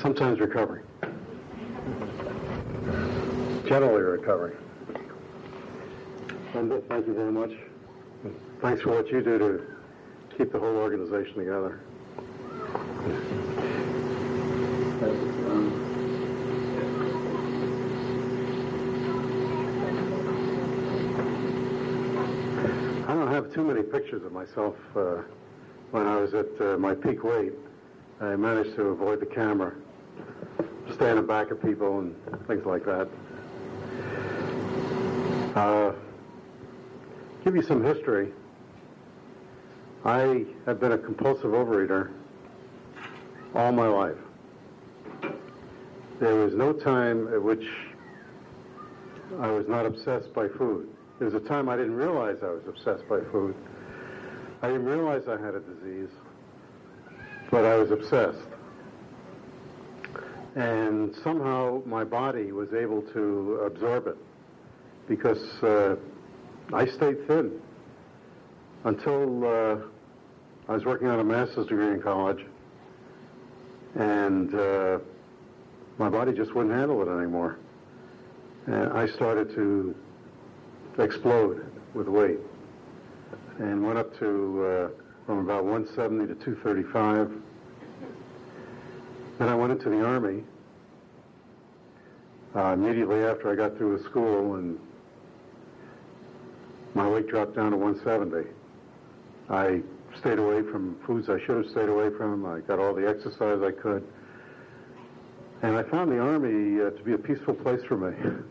sometimes recovering. Generally recovering. Linda, thank you very much. Thanks for what you do to keep the whole organization together. I don't have too many pictures of myself uh, when I was at uh, my peak weight. I managed to avoid the camera, standing back of people and things like that. Uh, give you some history. I have been a compulsive overeater all my life. There was no time at which I was not obsessed by food. There was a time I didn't realize I was obsessed by food. I didn't realize I had a disease, but I was obsessed. And somehow my body was able to absorb it because uh, I stayed thin until uh, I was working on a master's degree in college, and uh, my body just wouldn't handle it anymore. And I started to explode with weight and went up to uh, from about 170 to 235. Then I went into the Army uh, immediately after I got through with school, and my weight dropped down to 170. I stayed away from foods I should have stayed away from. I got all the exercise I could. And I found the Army uh, to be a peaceful place for me.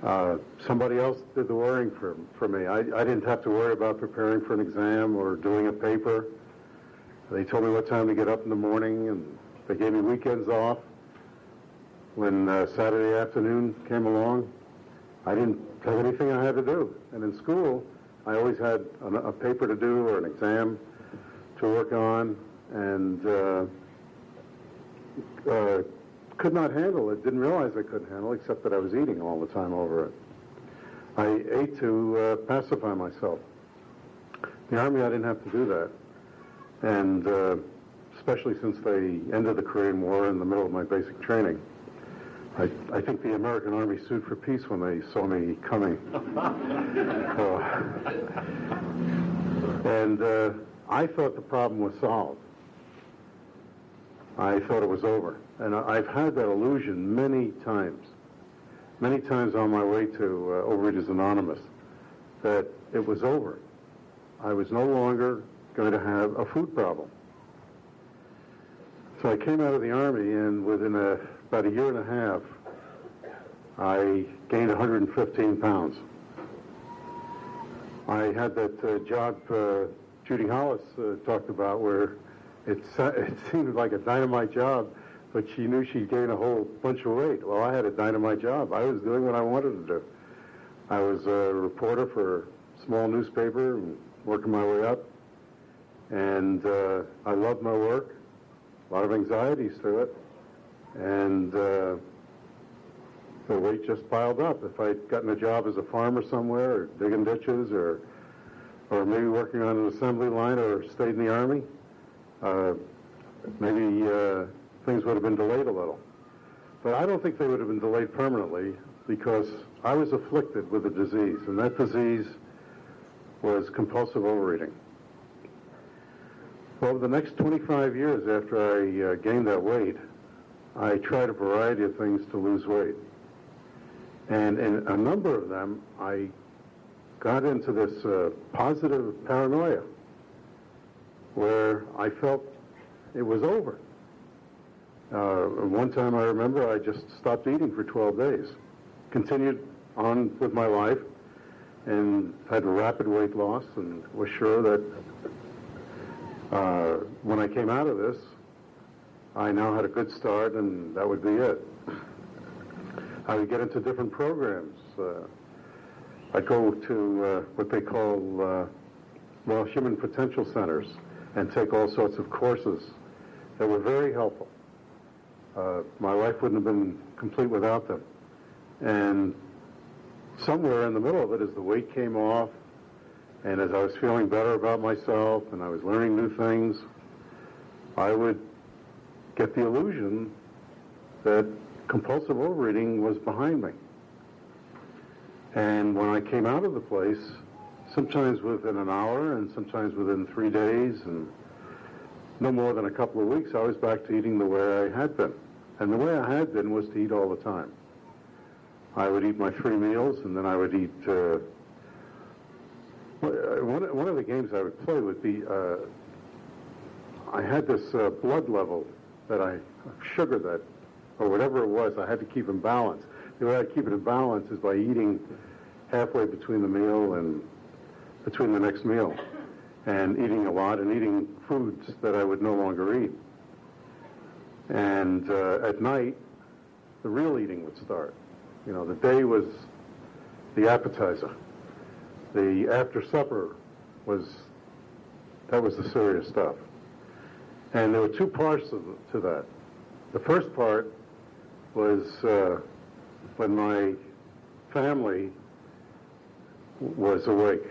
Uh, somebody else did the worrying for, for me. I, I didn't have to worry about preparing for an exam or doing a paper. They told me what time to get up in the morning, and they gave me weekends off. When uh, Saturday afternoon came along, I didn't have anything I had to do. And in school, I always had a, a paper to do or an exam to work on, and uh, uh, could not handle it. Didn't realize I couldn't handle it, except that I was eating all the time over it. I ate to uh, pacify myself. In the Army, I didn't have to do that. And uh, especially since they ended the Korean War in the middle of my basic training. I, I think the American Army sued for peace when they saw me coming. Uh, and uh, I thought the problem was solved. I thought it was over. And I've had that illusion many times, many times on my way to uh, Overeaters Anonymous, that it was over. I was no longer going to have a food problem. So I came out of the Army, and within a, about a year and a half, I gained 115 pounds. I had that uh, job uh, Judy Hollis uh, talked about where it, it seemed like a dynamite job, but she knew she'd gain a whole bunch of weight. Well, I had a dynamite job. I was doing what I wanted to do. I was a reporter for a small newspaper and working my way up. And uh, I loved my work. A lot of anxieties through it. And uh, the weight just piled up. If I'd gotten a job as a farmer somewhere, or digging ditches, or or maybe working on an assembly line, or stayed in the army, uh, maybe uh, things would have been delayed a little. But I don't think they would have been delayed permanently because I was afflicted with a disease, and that disease was compulsive overeating. Well, the next 25 years after I uh, gained that weight, I tried a variety of things to lose weight. And in a number of them, I got into this uh, positive paranoia where I felt it was over. Uh, one time I remember I just stopped eating for 12 days, continued on with my life, and had rapid weight loss and was sure that uh, when I came out of this, I now had a good start and that would be it. I would get into different programs. Uh, I'd go to uh, what they call, uh, well, human potential centers and take all sorts of courses that were very helpful. Uh, my life wouldn't have been complete without them. And somewhere in the middle of it, as the weight came off, and as I was feeling better about myself and I was learning new things, I would get the illusion that compulsive overeating was behind me. And when I came out of the place, sometimes within an hour and sometimes within three days and no more than a couple of weeks, I was back to eating the way I had been. And the way I had been was to eat all the time. I would eat my three meals and then I would eat. Uh, one, one of the games I would play would be uh, I had this uh, blood level that I, sugar that, or whatever it was, I had to keep in balance. The way I keep it in balance is by eating halfway between the meal and between the next meal and eating a lot and eating foods that I would no longer eat. And uh, at night, the real eating would start. You know, the day was the appetizer. The after supper was, that was the serious stuff. And there were two parts to, that. The first part was uh, when my family was awake.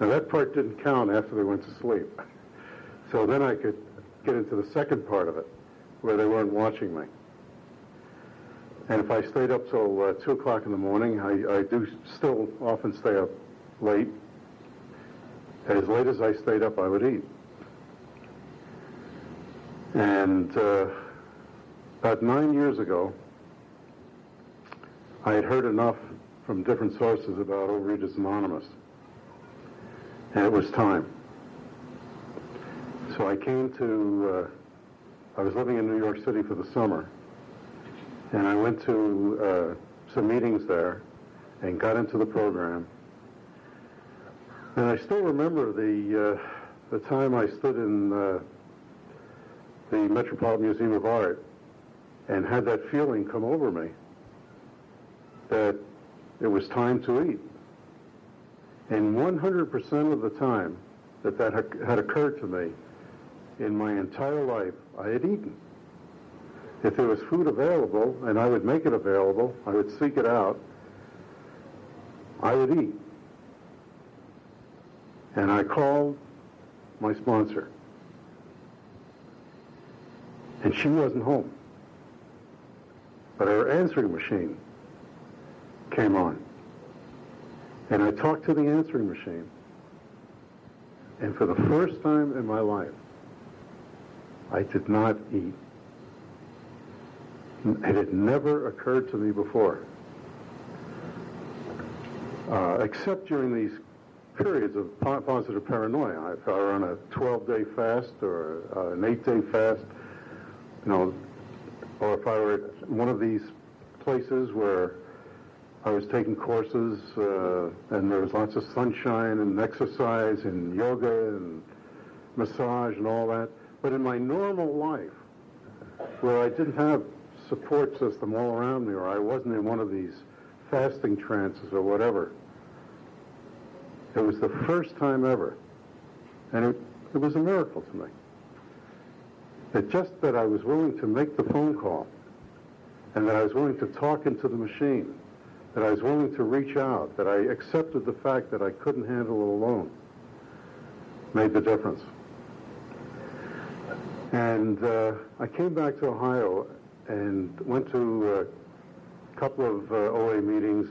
Now that part didn't count after they went to sleep. So then I could get into the second part of it, where they weren't watching me. And if I stayed up till uh, 2 o'clock in the morning, I, I do still often stay up late. As late as I stayed up, I would eat. And uh, about nine years ago, I had heard enough from different sources about Overeaters Anonymous. And it was time. So I came to, uh, I was living in New York City for the summer. And I went to uh, some meetings there and got into the program. And I still remember the, uh, the time I stood in uh, the Metropolitan Museum of Art and had that feeling come over me that it was time to eat. And 100% of the time that that had occurred to me in my entire life, I had eaten. If there was food available, and I would make it available, I would seek it out, I would eat. And I called my sponsor. And she wasn't home. But her answering machine came on. And I talked to the answering machine. And for the first time in my life, I did not eat. It had never occurred to me before. Uh, except during these periods of positive paranoia. If I were on a 12-day fast or uh, an 8-day fast, you know, or if I were at one of these places where I was taking courses uh, and there was lots of sunshine and exercise and yoga and massage and all that. But in my normal life, where I didn't have support system all around me or I wasn't in one of these fasting trances or whatever, it was the first time ever. And it, it was a miracle to me. That just that I was willing to make the phone call and that I was willing to talk into the machine, that I was willing to reach out, that I accepted the fact that I couldn't handle it alone, made the difference. And uh, I came back to Ohio and went to a couple of uh, OA meetings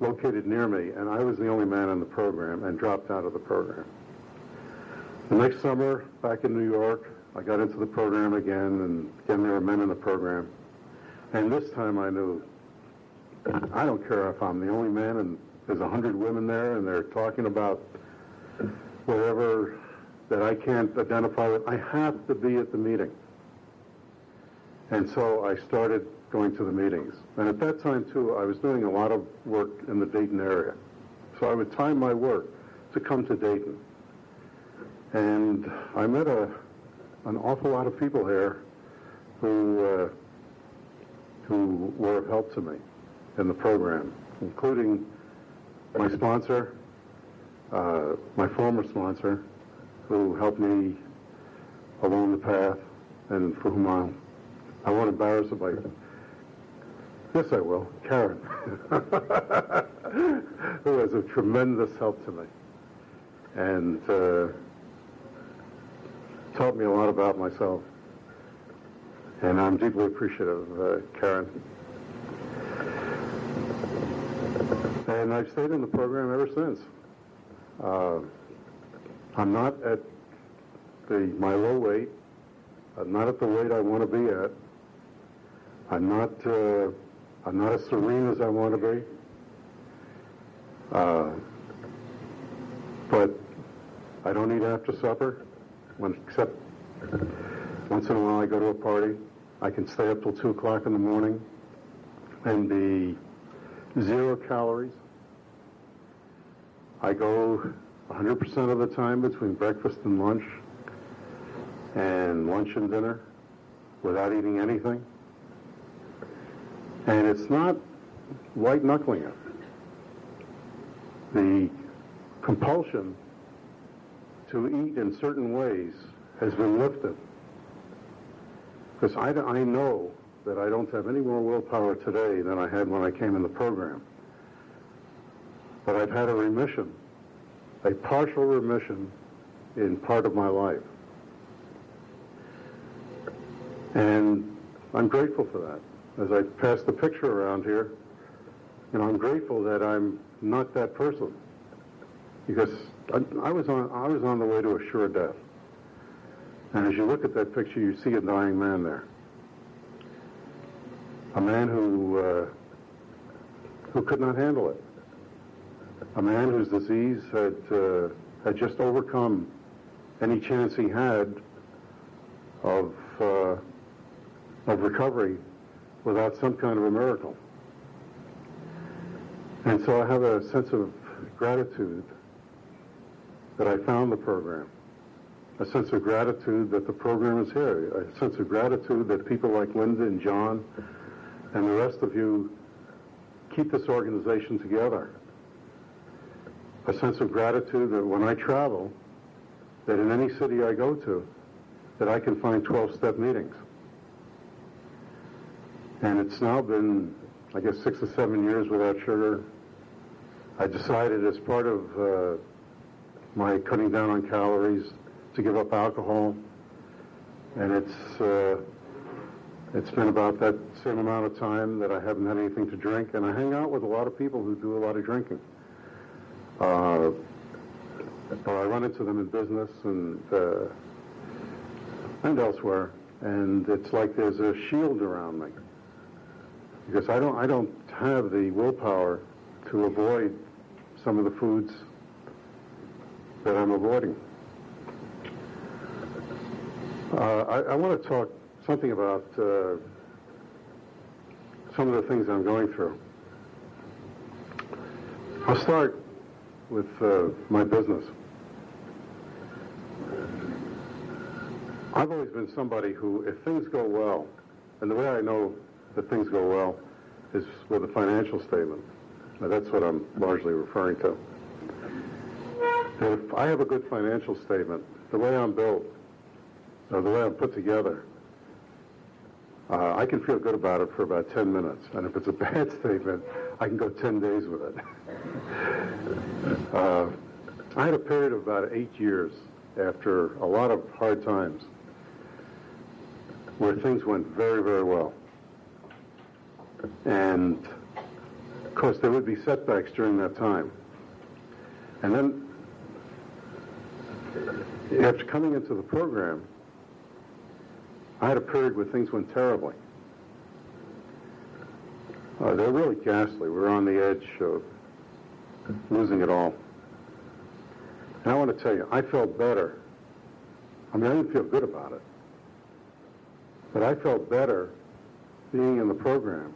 located near me, and I was the only man in the program and dropped out of the program. The next summer, back in New York, I got into the program again, and again there were men in the program. And this time I knew, I don't care if I'm the only man and there's a hundred women there and they're talking about whatever that I can't identify with. I have to be at the meeting. And so I started going to the meetings. And at that time, too, I was doing a lot of work in the Dayton area. So I would time my work to come to Dayton. And I met a, an awful lot of people here who, uh, who were of help to me in the program, including my sponsor, uh, my former sponsor, who helped me along the path and for whom I, I won't embarrass her by Yes, I will. Karen, who was a tremendous help to me and uh, taught me a lot about myself. And I'm deeply appreciative, uh, Karen. And I've stayed in the program ever since. Uh, I'm not at the my low weight. I'm not at the weight I want to be at. I'm not. Uh, I'm not as serene as I want to be. Uh, but I don't eat after supper, when, except once in a while I go to a party. I can stay up till 2 o'clock in the morning and be zero calories. I go 100% of the time between breakfast and lunch and lunch and dinner without eating anything. And it's not white knuckling it. The compulsion to eat in certain ways has been lifted. Because I, I know that I don't have any more willpower today than I had when I came in the program. But I've had a remission, a partial remission in part of my life. And I'm grateful for that. As I pass the picture around here, know, I'm grateful that I'm not that person. Because I, I was on I was on the way to a sure death. And as you look at that picture, you see a dying man there. A man who uh, who could not handle it. A man whose disease had uh, had just overcome any chance he had of uh, of recovery without some kind of a miracle. And so I have a sense of gratitude that I found the program, a sense of gratitude that the program is here, a sense of gratitude that people like Linda and John and the rest of you keep this organization together. A sense of gratitude that when I travel, that in any city I go to, that I can find 12-step meetings. And it's now been, I guess, six or seven years without sugar. I decided as part of uh, my cutting down on calories to give up alcohol. And it's, uh, it's been about that same amount of time that I haven't had anything to drink. And I hang out with a lot of people who do a lot of drinking. Uh, I run into them in business and, uh, and elsewhere. And it's like there's a shield around me because I don't I don't have the willpower to avoid some of the foods that I'm avoiding. Uh, I, I, want to talk something about uh, some of the things I'm going through. I'll start with uh, my business. I've always been somebody who, if things go well, and the way I know that things go well is with a financial statement. Now, that's what I'm largely referring to. If I have a good financial statement, the way I'm built, or the way I'm put together, uh, I can feel good about it for about 10 minutes. And if it's a bad statement, I can go 10 days with it. uh, I had a period of about eight years after a lot of hard times where things went very, very well. And of course, there would be setbacks during that time. And then, after coming into the program, I had a period where things went terribly. Uh, they're really ghastly. We're on the edge of losing it all. And I want to tell you, I felt better. I mean, I didn't feel good about it. But I felt better being in the program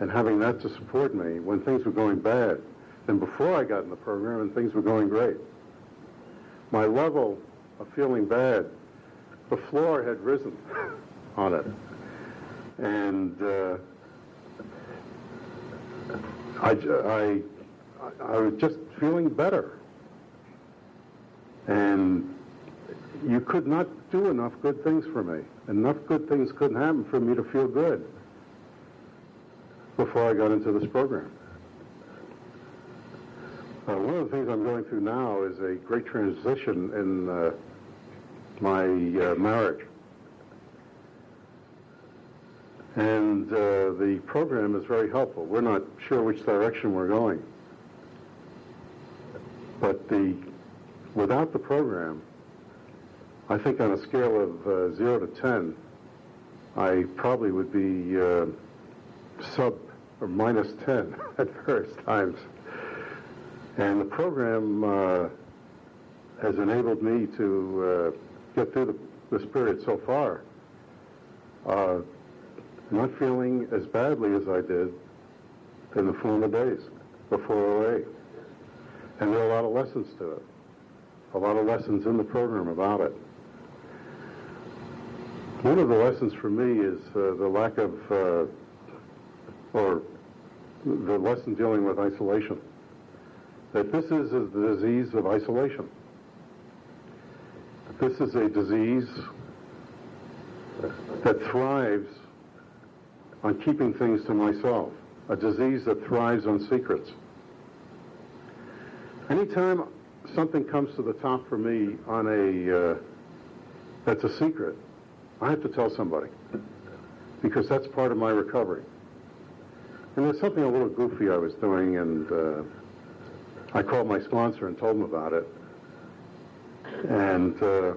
and having that to support me when things were going bad than before I got in the program and things were going great. My level of feeling bad, the floor had risen on it. And uh, I, I, I was just feeling better. And you could not do enough good things for me. Enough good things couldn't happen for me to feel good before I got into this program. Uh, one of the things I'm going through now is a great transition in uh, my uh, marriage. And uh, the program is very helpful. We're not sure which direction we're going. But the, without the program, I think on a scale of uh, 0 to 10, I probably would be uh, sub or minus 10 at various times. And the program uh, has enabled me to uh, get through the, this period so far, uh, not feeling as badly as I did in the former days before OA. And there are a lot of lessons to it, a lot of lessons in the program about it. One of the lessons for me is uh, the lack of, uh, or the lesson dealing with isolation. That this is a disease of isolation. This is a disease that thrives on keeping things to myself, a disease that thrives on secrets. Anytime something comes to the top for me on a, uh, that's a secret, I have to tell somebody because that's part of my recovery. And there's something a little goofy I was doing, and uh, I called my sponsor and told him about it. And uh,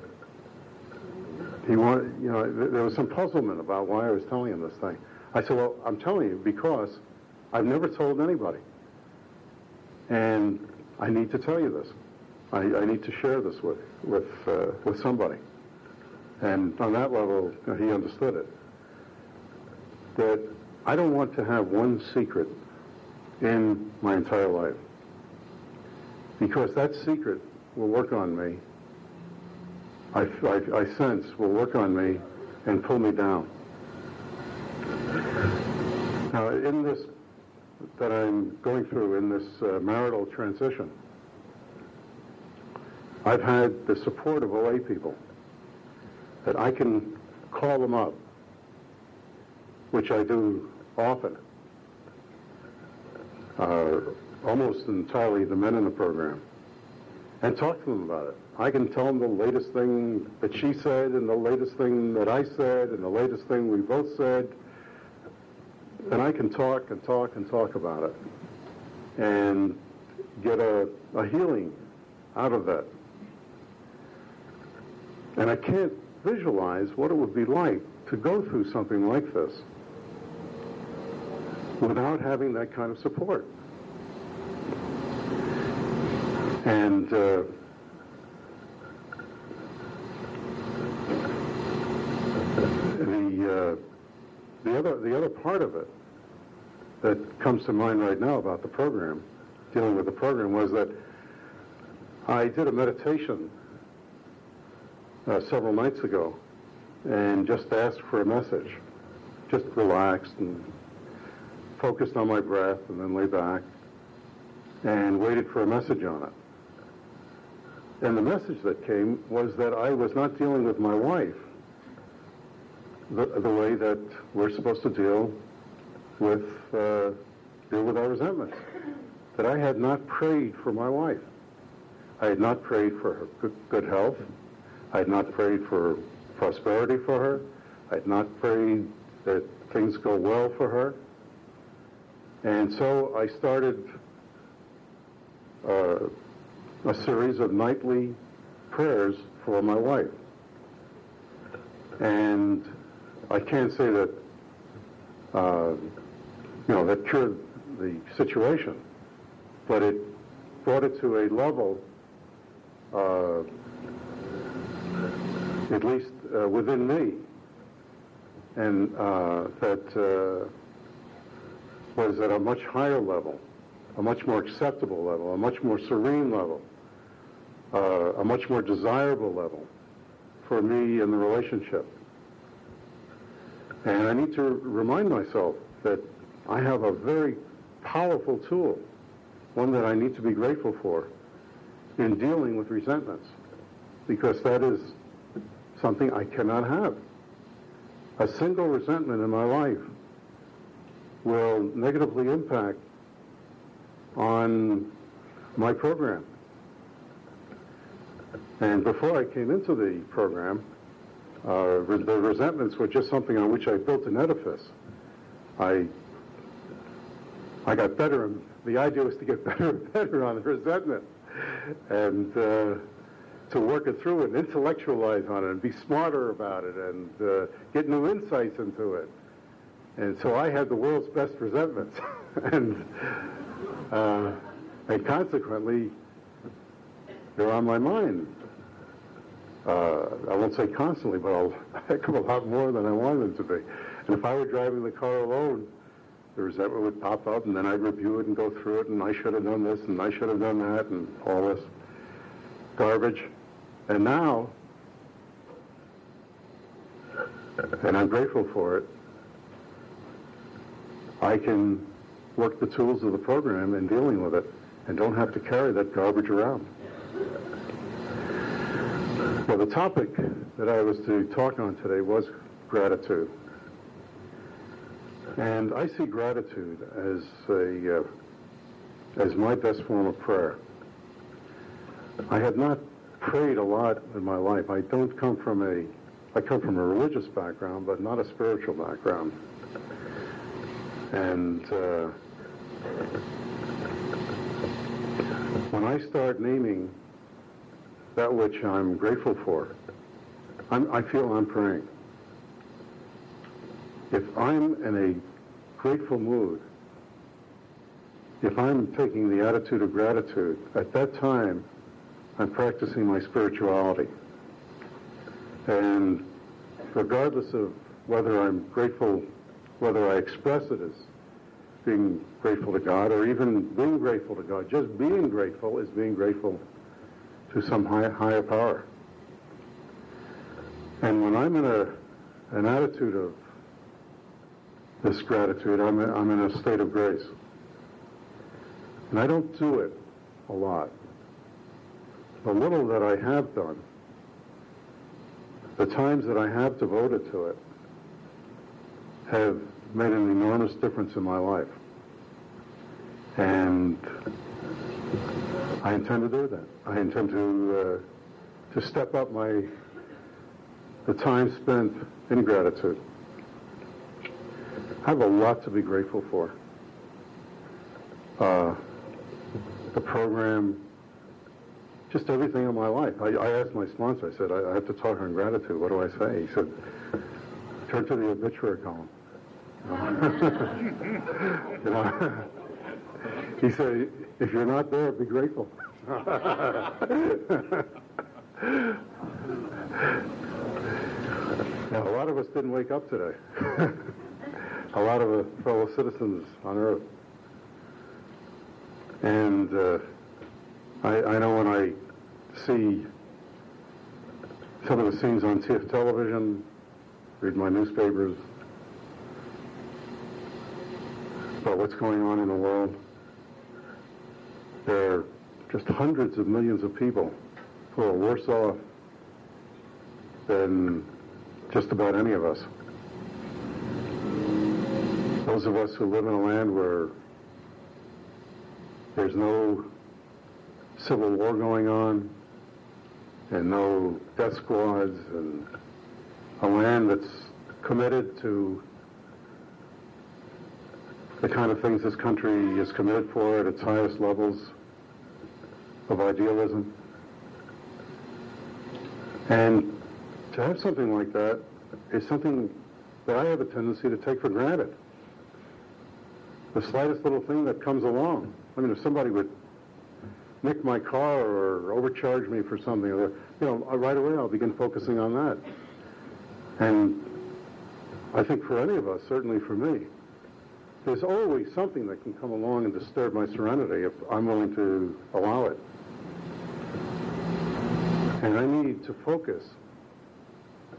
he wanted, you know, there was some puzzlement about why I was telling him this thing. I said, well, I'm telling you because I've never told anybody. And I need to tell you this. I, I need to share this with, with, uh, with somebody. And on that level, you know, he understood it. That I don't want to have one secret in my entire life. Because that secret will work on me. I, I, I sense will work on me and pull me down. Now, in this that I'm going through in this uh, marital transition, I've had the support of OA people that I can call them up, which I do often, uh, almost entirely the men in the program, and talk to them about it. I can tell them the latest thing that she said, and the latest thing that I said, and the latest thing we both said, and I can talk and talk and talk about it, and get a, a healing out of that. And I can't visualize what it would be like to go through something like this without having that kind of support. And uh, the uh, the other the other part of it that comes to mind right now about the program, dealing with the program, was that I did a meditation uh, several nights ago and just asked for a message. Just relaxed and focused on my breath and then lay back and waited for a message on it. And the message that came was that I was not dealing with my wife the, the way that we're supposed to deal with uh, deal with our resentments. That I had not prayed for my wife. I had not prayed for her good, good health. I had not prayed for prosperity for her. I had not prayed that things go well for her. And so I started uh, a series of nightly prayers for my wife. And I can't say that, uh, you know, that cured the situation, but it brought it to a level, uh, at least uh, within me, and uh, that uh, was at a much higher level, a much more acceptable level, a much more serene level, uh, a much more desirable level for me in the relationship. And I need to remind myself that I have a very powerful tool, one that I need to be grateful for in dealing with resentments, because that is something I cannot have. A single resentment in my life will negatively impact on my program. And before I came into the program, uh, the resentments were just something on which I built an edifice. I I got better. The idea was to get better and better on the resentment, and uh, to work it through and intellectualize on it and be smarter about it and uh, get new insights into it. And so I had the world's best resentments, and uh, and consequently, they're on my mind. Uh, I won't say constantly, but a heck of a lot more than I wanted them to be. And if I were driving the car alone, the resentment would pop up, and then I'd review it and go through it, and I should have done this, and I should have done that, and all this garbage. And now, and I'm grateful for it, I can work the tools of the program in dealing with it and don't have to carry that garbage around. Well, the topic that I was to talk on today was gratitude. And I see gratitude as a uh, as my best form of prayer. I have not prayed a lot in my life. I don't come from a I come from a religious background, but not a spiritual background. And uh, when I start naming that which I'm grateful for, I'm, I feel I'm praying. If I'm in a grateful mood, if I'm taking the attitude of gratitude, at that time, I'm practicing my spirituality. And regardless of whether I'm grateful, whether I express it as being grateful to God or even being grateful to God, just being grateful is being grateful to some high, higher power. And when I'm in a, an attitude of this gratitude, I'm, I'm in a state of grace. And I don't do it a lot. The little that I have done, the times that I have devoted to it, have made an enormous difference in my life. And I intend to do that. I intend to uh, to step up my the time spent in gratitude. I have a lot to be grateful for. Uh, the program, just everything in my life. I, I asked my sponsor, I said, I, I, have to talk on gratitude. What do I say? He said, turn to the obituary column. you know, he said, if you're not there, be grateful. now, a lot of us didn't wake up today. a lot of fellow citizens on Earth. And uh, I, I know when I see some of the scenes on TIFF television, read my newspapers about what's going on in the world, there are just hundreds of millions of people who are worse off than just about any of us. Those of us who live in a land where there's no civil war going on and no death squads and a land that's committed to the kind of things this country is committed for at its highest levels of idealism. And to have something like that is something that I have a tendency to take for granted. The slightest little thing that comes along. I mean, if somebody would nick my car or overcharge me for something, or, you know, uh, right away I'll begin focusing on that. And I think for any of us, certainly for me, there's always something that can come along and disturb my serenity if I'm willing to allow it. And I need to focus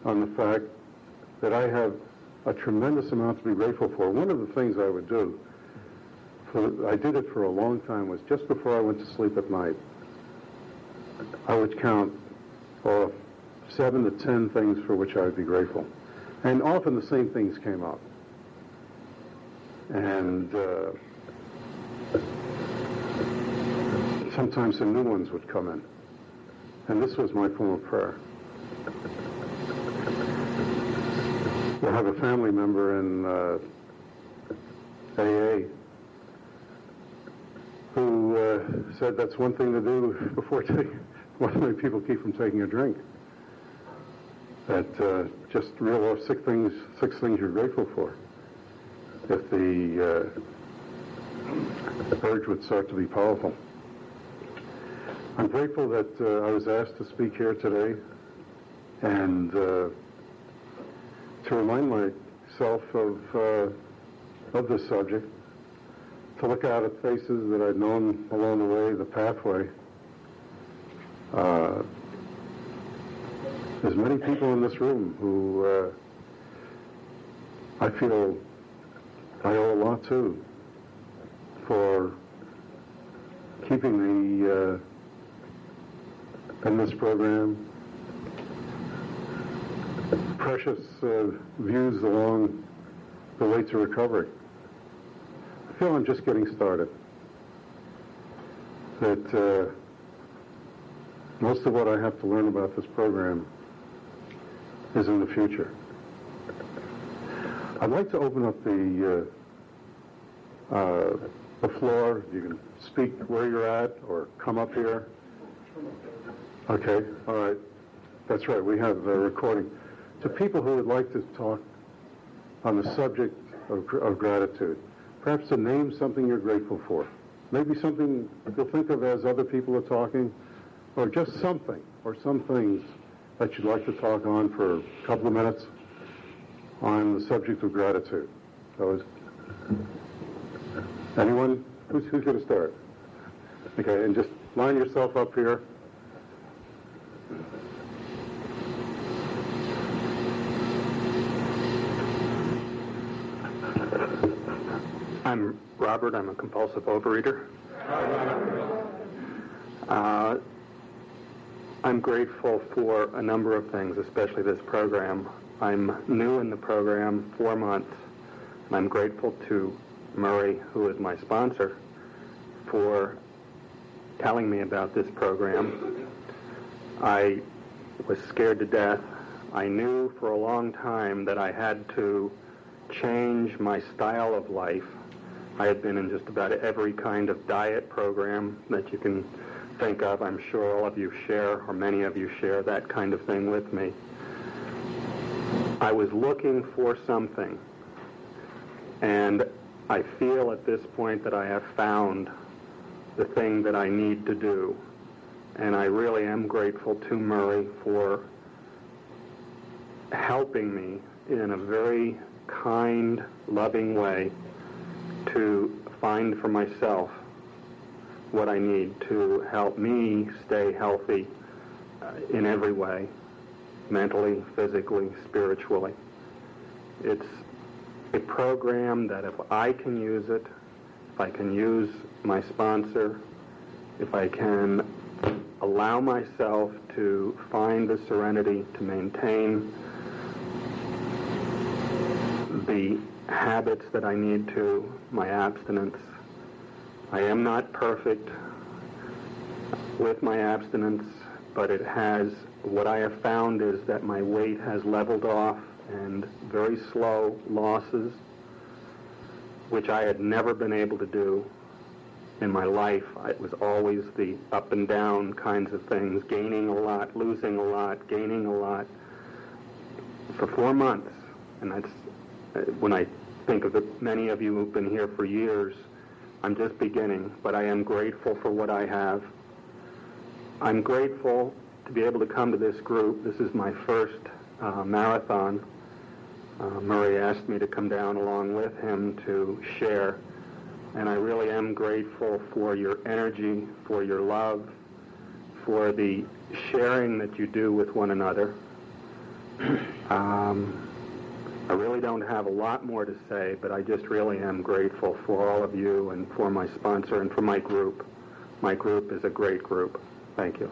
on the fact that I have a tremendous amount to be grateful for. One of the things I would do, for, I did it for a long time, was just before I went to sleep at night, I would count off seven to ten things for which I would be grateful. And often the same things came up and uh, sometimes the new ones would come in. And this was my form of prayer. We'll have a family member in uh, AA who uh, said that's one thing to do before taking, one why many people keep from taking a drink. That uh, just reel off six things, six things you're grateful for. If the uh, urge would start to be powerful. I'm grateful that uh, I was asked to speak here today and uh, to remind myself of, uh, of this subject to look out at faces that I'd known along the way, the pathway. Uh, there's many people in this room who I feel I owe a lot to for keeping the uh, in this program precious uh, views along the way to recovery I feel I'm just getting started. That uh, most of what I have to learn about this program is in the future. I'd like to open up the uh, uh, the floor. You can speak where you're at or come up here. Okay, all right. That's right. We have a recording. To people who would like to talk on the subject of, of gratitude, perhaps to name something you're grateful for. Maybe something you'll think of as other people are talking, or just something, or some things that you'd like to talk on for a couple of minutes on the subject of gratitude. So anyone? Who's, who's going to start? Okay, and just line yourself up here. I'm Robert. I'm a compulsive overeater. Uh, I'm grateful for a number of things, especially this program. I'm new in the program, four months, and I'm grateful to Murray, who is my sponsor, for telling me about this program. I was scared to death. I knew for a long time that I had to change my style of life I had been in just about every kind of diet program that you can think of. I'm sure all of you share, or many of you share that kind of thing with me. I was looking for something, and I feel at this point that I have found the thing that I need to do. And I really am grateful to Murray for helping me in a very kind, loving way to find for myself what I need to help me stay healthy uh, in every way, mentally, physically, spiritually. It's a program that if I can use it, if I can use my sponsor, if I can allow myself to find the serenity to maintain the habits that I need to, my abstinence. I am not perfect with my abstinence, but it has, what I have found is that my weight has leveled off and very slow losses, which I had never been able to do in my life. It was always the up and down kinds of things, gaining a lot, losing a lot, gaining a lot for four months. And that's when I think of the many of you who've been here for years. I'm just beginning, but I am grateful for what I have. I'm grateful to be able to come to this group. This is my first uh, marathon. Uh, Murray asked me to come down along with him to share, and I really am grateful for your energy, for your love, for the sharing that you do with one another. um, I really don't have a lot more to say, but I just really am grateful for all of you and for my sponsor and for my group. My group is a great group. Thank you.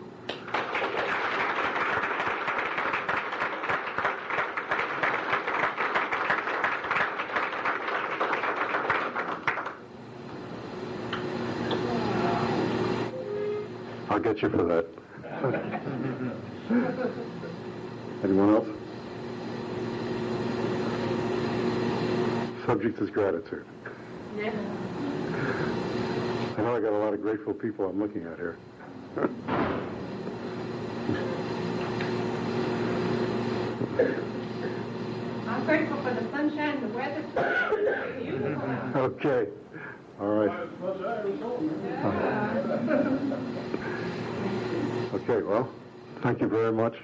I'll get you for that. Anyone else? subject is gratitude. Yeah. I know I got a lot of grateful people I'm looking at here. I'm grateful for the sunshine, the weather. It's beautiful out. Okay, all right. Okay, well, thank you very much,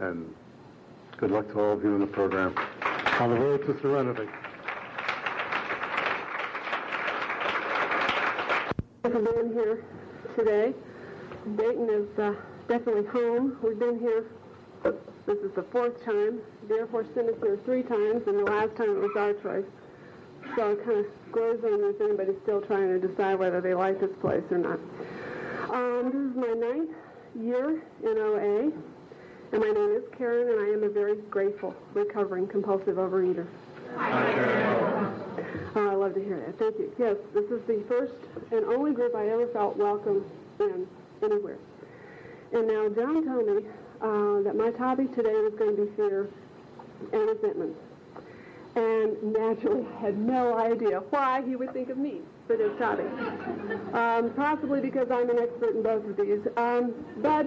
and good luck to all of you in the program. On the road to serenity. for being here today. Dayton is uh, definitely home. We've been here, this is the fourth time. The Air Force sent us here three times, and the last time it was our choice. So it kind of grows on if anybody's still trying to decide whether they like this place or not. Um, this is my ninth year in OA, and my name is Karen, and I am a very grateful recovering compulsive overeater. Oh, I love to hear that. Thank you. Yes, this is the first and only group I ever felt welcome in anywhere. And now John told me uh, that my topic today was going to be fear and resentment. And naturally, I had no idea why he would think of me for this topic. Um, possibly because I'm an expert in both of these. Um, but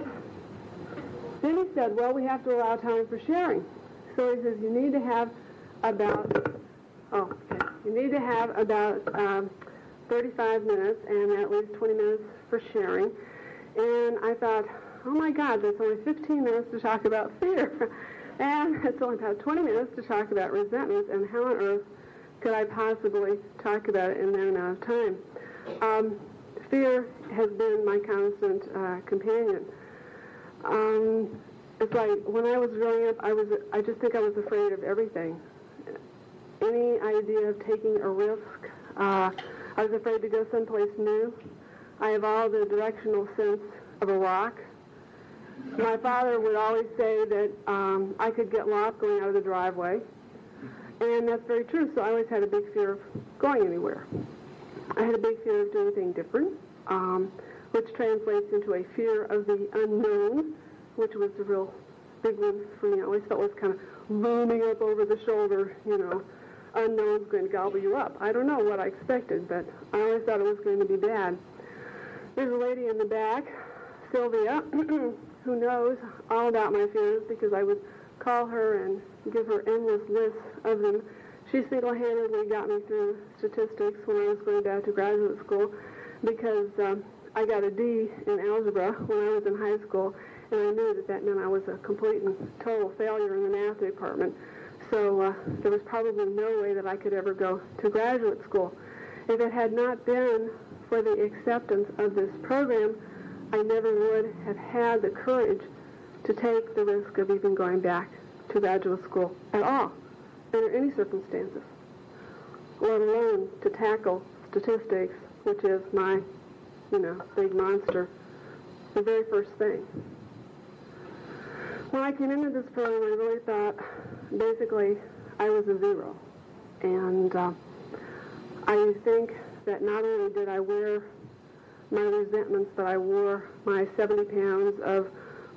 then he said, well, we have to allow time for sharing. So he says, you need to have about Oh, okay. You need to have about um, 35 minutes and at least 20 minutes for sharing. And I thought, oh my God, there's only 15 minutes to talk about fear. and it's only about 20 minutes to talk about resentment. And how on earth could I possibly talk about it in that amount of time? Um, fear has been my constant uh, companion. Um, it's like when I was growing up, I was I just think I was afraid of everything any idea of taking a risk. Uh, I was afraid to go someplace new. I have all the directional sense of a rock. My father would always say that um, I could get lost going out of the driveway, and that's very true. So I always had a big fear of going anywhere. I had a big fear of doing anything different, um, which translates into a fear of the unknown, which was a real big one for me. I always felt was kind of looming up over the shoulder, you know unknown's going to gobble you up. I don't know what I expected, but I always thought it was going to be bad. There's a lady in the back, Sylvia, who knows all about my fears because I would call her and give her endless lists of them. She single-handedly got me through statistics when I was going back to graduate school because um, I got a D in algebra when I was in high school, and I knew that that meant I was a complete and total failure in the math department. So uh, there was probably no way that I could ever go to graduate school. If it had not been for the acceptance of this program, I never would have had the courage to take the risk of even going back to graduate school at all, under any circumstances, let alone to tackle statistics, which is my, you know, big monster, the very first thing. When I came into this program, I really thought basically, I was a zero. And uh, I think that not only did I wear my resentments, but I wore my 70 pounds of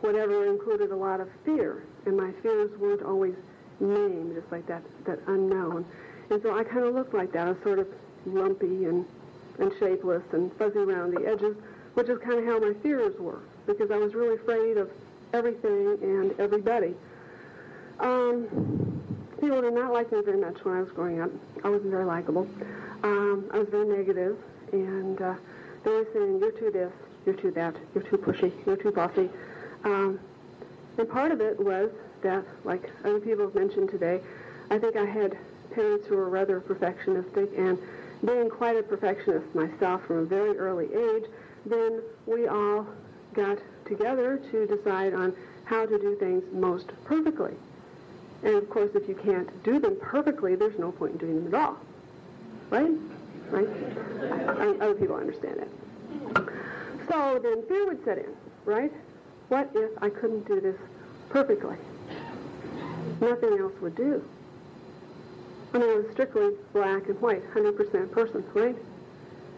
whatever included a lot of fear. And my fears weren't always named, just like that, that unknown. And so I kind of looked like that. I was sort of lumpy and, and shapeless and fuzzy around the edges, which is kind of how my fears were, because I was really afraid of everything and everybody. Um, people did not like me very much when I was growing up. I wasn't very likable. Um, I was very negative, and uh, they were saying, "You're too this, you're too that, you're too pushy, you're too bossy." Um, and part of it was that, like other people have mentioned today, I think I had parents who were rather perfectionistic, and being quite a perfectionist myself from a very early age, then we all got together to decide on how to do things most perfectly. And of course, if you can't do them perfectly, there's no point in doing them at all. Right? Right? Other people understand it. So then fear would set in, right? What if I couldn't do this perfectly? Nothing else would do. I mean, I was strictly black and white, 100% person, right?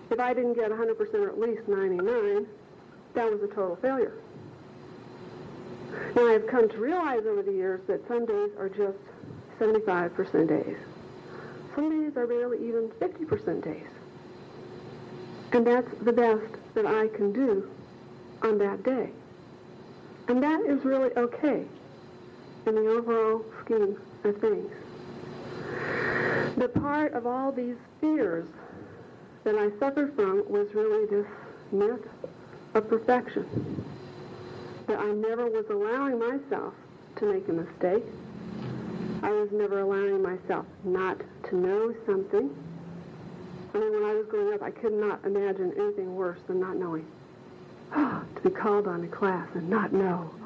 If I didn't get 100% or at least 99, that was a total failure. Now, I've come to realize over the years that some days are just 75% days. Some days are barely even 50% days. And that's the best that I can do on that day. And that is really okay in the overall scheme of things. The part of all these fears that I suffered from was really this myth of perfection. That I never was allowing myself to make a mistake. I was never allowing myself not to know something. I mean, when I was growing up, I could not imagine anything worse than not knowing. to be called on to class and not know.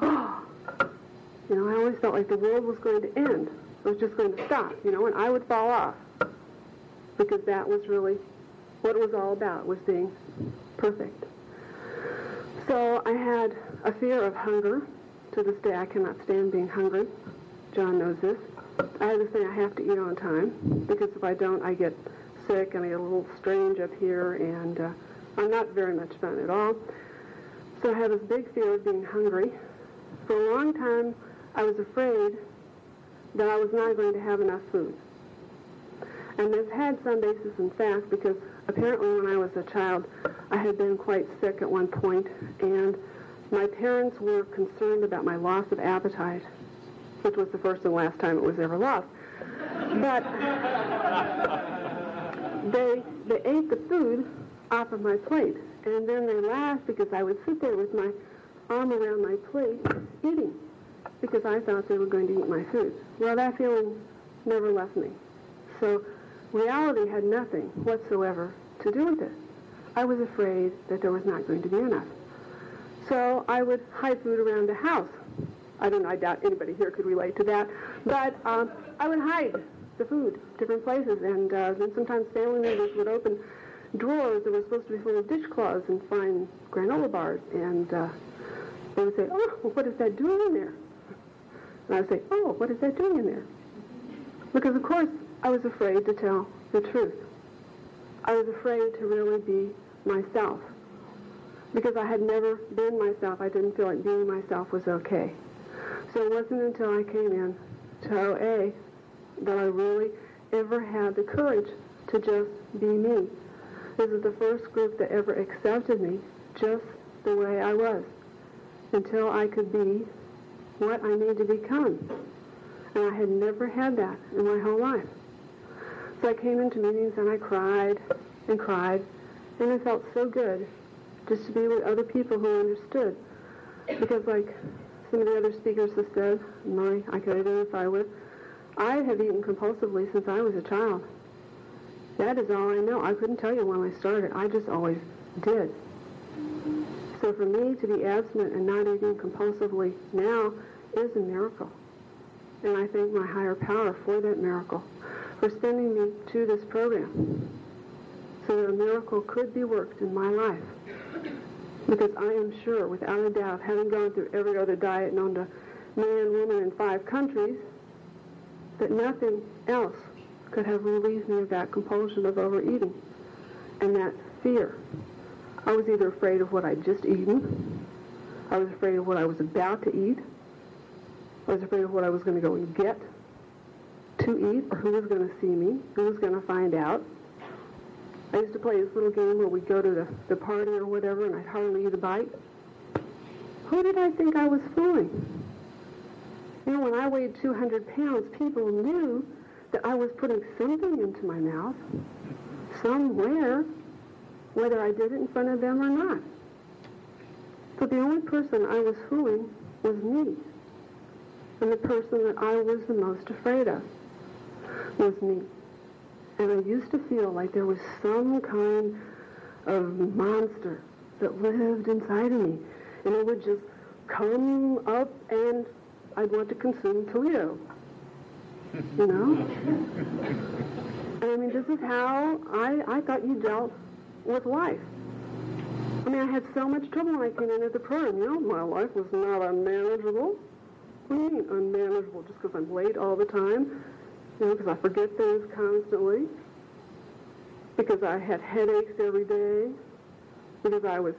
you know, I always felt like the world was going to end. It was just going to stop, you know, and I would fall off. Because that was really what it was all about, was being perfect. So I had a fear of hunger. To this day, I cannot stand being hungry. John knows this. I have this thing I have to eat on time, because if I don't, I get sick and I get a little strange up here, and uh, I'm not very much fun at all. So I have this big fear of being hungry. For a long time, I was afraid that I was not going to have enough food. And this had some basis in fact because apparently when I was a child, I had been quite sick at one point, and my parents were concerned about my loss of appetite, which was the first and last time it was ever lost. But they they ate the food off of my plate, and then they laughed because I would sit there with my arm around my plate eating because I thought they were going to eat my food. Well, that feeling never left me. So reality had nothing whatsoever to do with it. I was afraid that there was not going to be enough. So I would hide food around the house. I don't know, I doubt anybody here could relate to that. But um, I would hide the food different places, and uh, then sometimes family members would open drawers that were supposed to be full of dishcloths and find granola bars, and uh, they would say, oh, well, what is that doing in there? And I would say, oh, what is that doing in there? Because, of course, I was afraid to tell the truth. I was afraid to really be myself. Because I had never been myself, I didn't feel like being myself was okay. So it wasn't until I came in to OA that I really ever had the courage to just be me. This is the first group that ever accepted me just the way I was until I could be what I need to become. And I had never had that in my whole life. So I came into meetings and I cried and cried, and it felt so good just to be with other people who understood. Because like some of the other speakers have said, Murray, I could identify with, I have eaten compulsively since I was a child. That is all I know. I couldn't tell you when I started. I just always did. So for me to be abstinent and not eating compulsively now is a miracle. And I thank my higher power for that miracle, for sending me to this program so that a miracle could be worked in my life. Because I am sure, without a doubt, having gone through every other diet known to man, woman, in five countries, that nothing else could have relieved me of that compulsion of overeating and that fear I was either afraid of what I'd just eaten, I was afraid of what I was about to eat, I was afraid of what I was going to go and get to eat, or who was going to see me, who was going to find out. I used to play this little game where we'd go to the, the party or whatever, and I'd hardly eat a bite. Who did I think I was fooling? You know, when I weighed 200 pounds, people knew that I was putting something into my mouth somewhere whether I did it in front of them or not. So the only person I was fooling was me. And the person that I was the most afraid of was me. And I used to feel like there was some kind of monster that lived inside of me. And it would just come up and I'd want to consume Toledo. You know? and I mean, this is how I, I thought you dealt with life. I mean, I had so much trouble when I came into the program. You know, my life was not unmanageable. What do you mean unmanageable? Just because I'm late all the time? Because I forget things constantly? Because I had headaches every day? Because I was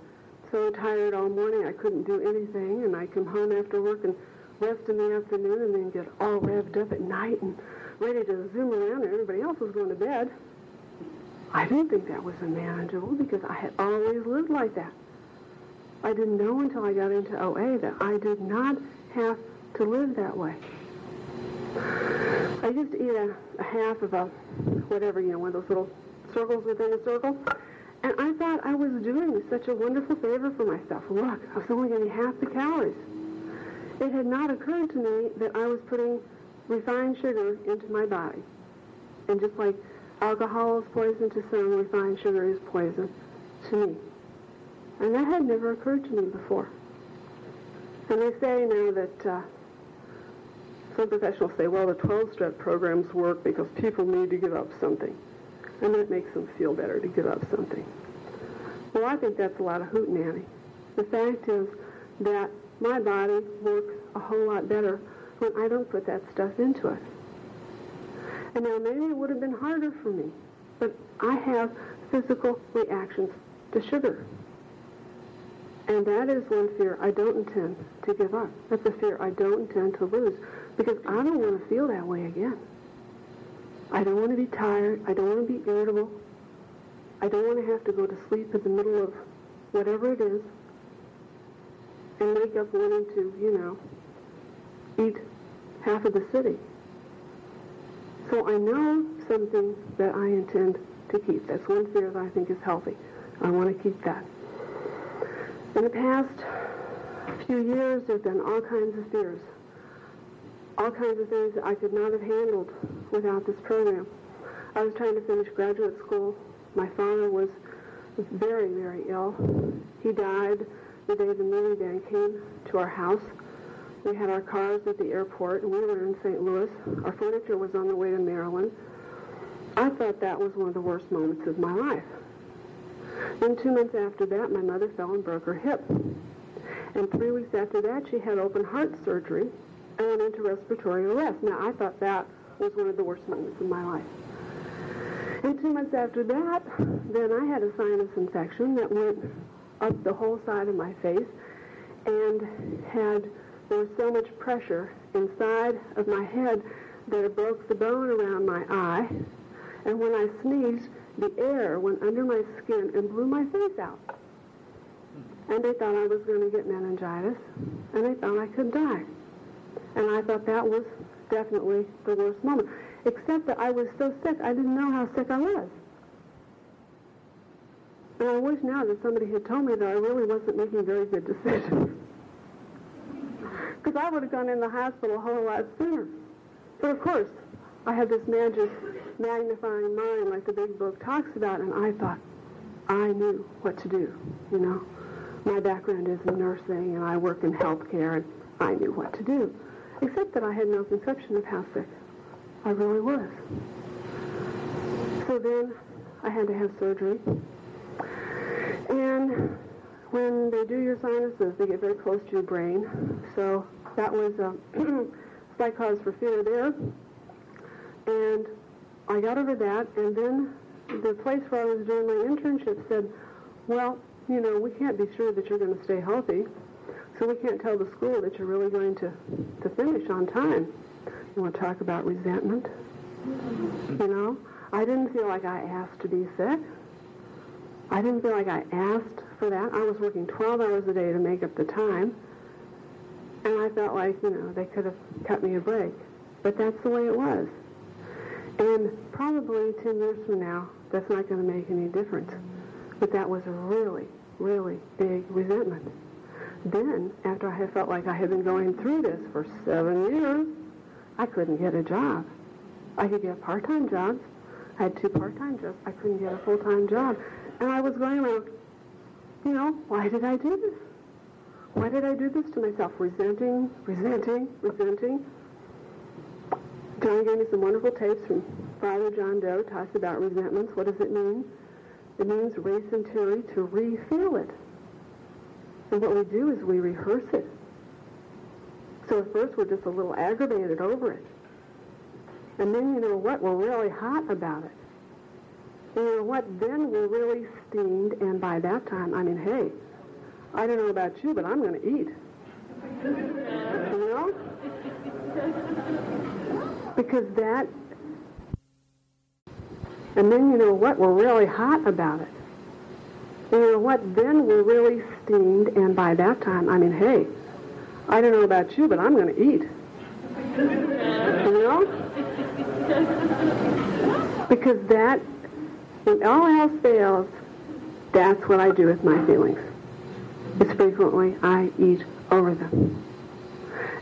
so tired all morning I couldn't do anything, and I come home after work and rest in the afternoon and then get all revved up at night and ready to zoom around and everybody else was going to bed. I didn't think that was unmanageable because I had always lived like that. I didn't know until I got into OA that I did not have to live that way. I used to eat a, a half of a, whatever, you know, one of those little circles within a circle. And I thought I was doing such a wonderful favor for myself. Look, I was only getting half the calories. It had not occurred to me that I was putting refined sugar into my body. And just like alcohol is poison to some, refined sugar is poison to me. And that had never occurred to me before. And they say now that uh, some professionals say, well, the 12-step programs work because people need to give up something. And that makes them feel better to give up something. Well, I think that's a lot of hootenanny. The fact is that my body works a whole lot better when I don't put that stuff into it. And now maybe it would have been harder for me, but I have physical reactions to sugar. And that is one fear I don't intend to give up. That's a fear I don't intend to lose because I don't want to feel that way again. I don't want to be tired. I don't want to be irritable. I don't want to have to go to sleep in the middle of whatever it is and wake up wanting to, you know, eat half of the city. So I know something that I intend to keep. That's one fear that I think is healthy. I want to keep that. In the past few years, there have been all kinds of fears, all kinds of things that I could not have handled without this program. I was trying to finish graduate school. My father was very, very ill. He died the day the minivan came to our house. We had our cars at the airport, and we were in St. Louis. Our furniture was on the way to Maryland. I thought that was one of the worst moments of my life. Then two months after that, my mother fell and broke her hip. And three weeks after that, she had open heart surgery and went into respiratory arrest. Now, I thought that was one of the worst moments of my life. And two months after that, then I had a sinus infection that went up the whole side of my face and had, there was so much pressure inside of my head that it broke the bone around my eye. And when I sneezed, the air went under my skin and blew my face out. And they thought I was going to get meningitis, and they thought I could die. And I thought that was definitely the worst moment. Except that I was so sick, I didn't know how sick I was. And I wish now that somebody had told me that I really wasn't making very good decisions. Because I would have gone in the hospital a whole lot sooner. But of course, I had this magic magnifying mind like the big book talks about, and I thought I knew what to do, you know. My background is in nursing, and I work in healthcare, and I knew what to do. Except that I had no conception of how sick I really was. So then I had to have surgery. And when they do your sinuses, they get very close to your brain. So that was um, a slight cause for fear there. And I got over that, and then the place where I was doing my internship said, well, you know, we can't be sure that you're going to stay healthy, so we can't tell the school that you're really going to, to finish on time. You want to talk about resentment? You know, I didn't feel like I asked to be sick. I didn't feel like I asked for that. I was working 12 hours a day to make up the time. And I felt like, you know, they could have cut me a break. But that's the way it was. And probably 10 years from now, that's not going to make any difference. But that was a really, really big resentment. Then, after I had felt like I had been going through this for seven years, I couldn't get a job. I could get part-time jobs. I had two part-time jobs. I couldn't get a full-time job. And I was going around, you know, why did I do this? Why did I do this to myself? Resenting, resenting, resenting. John gave me some wonderful tapes from Father John Doe, talks about resentments. What does it mean? It means race and to re-feel it. And what we do is we rehearse it. So at first we're just a little aggravated over it. And then you know what? We're really hot about it. And you know what? Then we're really steamed, and by that time, I mean, hey, I don't know about you, but I'm going to eat. you know? Because that And then you know what? We're really hot about it. Know what? Then we're really steamed, and by that time, I mean, hey, I don't know about you, but I'm going to eat. you know? Because that, when all else fails, that's what I do with my feelings. It's frequently I eat over them.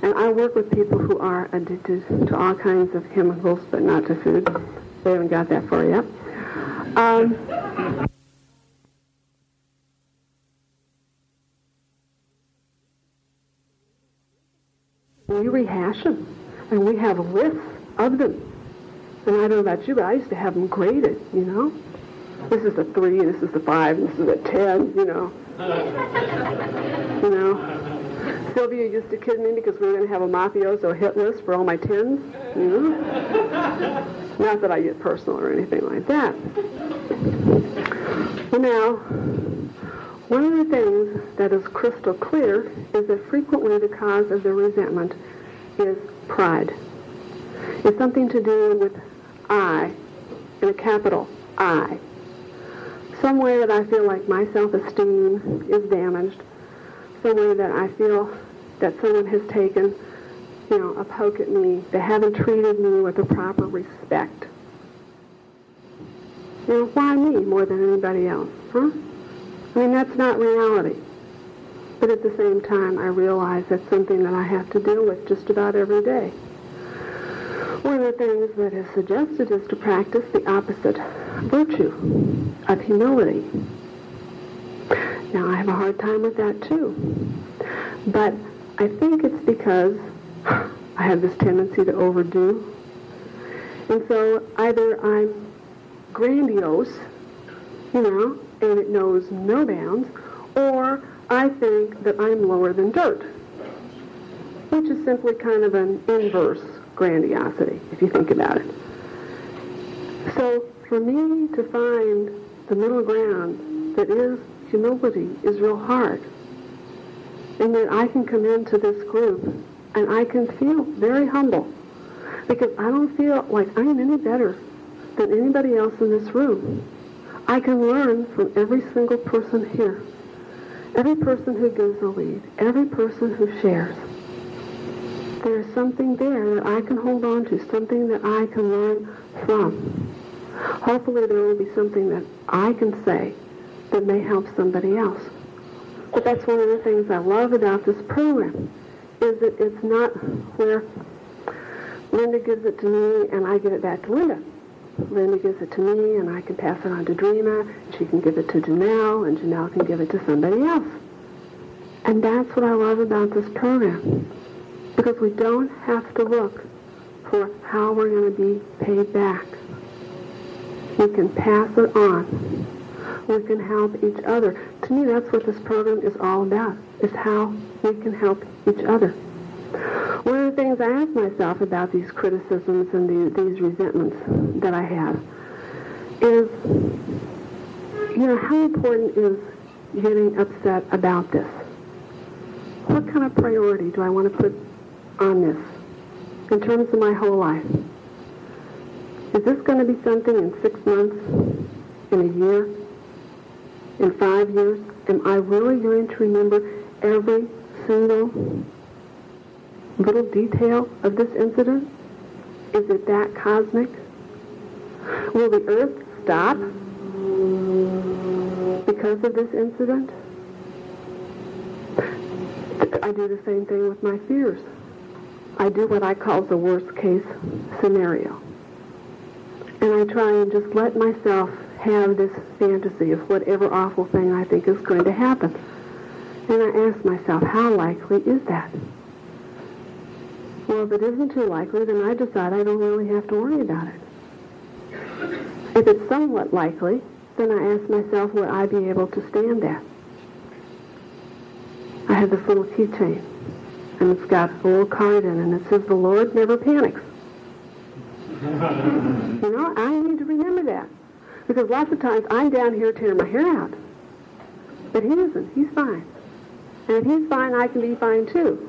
And I work with people who are addicted to all kinds of chemicals, but not to food. They haven't got that far yet. Um, we rehash them, and we have lists of them. And I don't know about you, but I used to have them graded, you know? This is a three, this is a five, this is a ten, you know? you know? Sylvia used to kid me because we were going to have a mafioso hit list for all my tens, you know? Not that I get personal or anything like that. Well, now, one of the things that is crystal clear is that frequently the cause of the resentment is pride. It's something to do with I, in a capital I. Some way that I feel like my self-esteem is damaged. Some way that I feel that someone has taken, you know, a poke at me. They haven't treated me with the proper respect. You know, why me more than anybody else, huh? I mean, that's not reality. But at the same time, I realize that's something that I have to deal with just about every day. One of the things that is suggested is to practice the opposite virtue of humility. Now, I have a hard time with that too. But I think it's because I have this tendency to overdo. And so either I'm grandiose, you know, and it knows no bounds, or I think that I'm lower than dirt, which is simply kind of an inverse grandiosity, if you think about it. So for me to find the middle ground that is humility is real hard. And that I can come into this group and I can feel very humble because I don't feel like I'm any better than anybody else in this room. I can learn from every single person here. Every person who gives a lead, every person who shares. There's something there that I can hold on to, something that I can learn from. Hopefully there will be something that I can say that may help somebody else. But that's one of the things I love about this program, is that it's not where Linda gives it to me and I give it back to Linda. Linda gives it to me and I can pass it on to Dreama. She can give it to Janelle and Janelle can give it to somebody else. And that's what I love about this program. Because we don't have to look for how we're going to be paid back. We can pass it on. We can help each other. To me, that's what this program is all about, is how we can help each other. One of the things I ask myself about these criticisms and the, these resentments that I have is, you know, how important is getting upset about this? What kind of priority do I want to put on this in terms of my whole life? Is this going to be something in six months, in a year, in five years? Am I really going to remember every single little detail of this incident? Is it that cosmic? Will the earth stop because of this incident? I do the same thing with my fears. I do what I call the worst case scenario. And I try and just let myself have this fantasy of whatever awful thing I think is going to happen. And I ask myself, how likely is that? Well, if it isn't too likely, then I decide I don't really have to worry about it. If it's somewhat likely, then I ask myself, would I be able to stand that? I have this little keychain, and it's got a little card in it, and it says, the Lord never panics. you know, I need to remember that. Because lots of times I'm down here tearing my hair out. But he isn't. He's fine. And if he's fine, I can be fine too.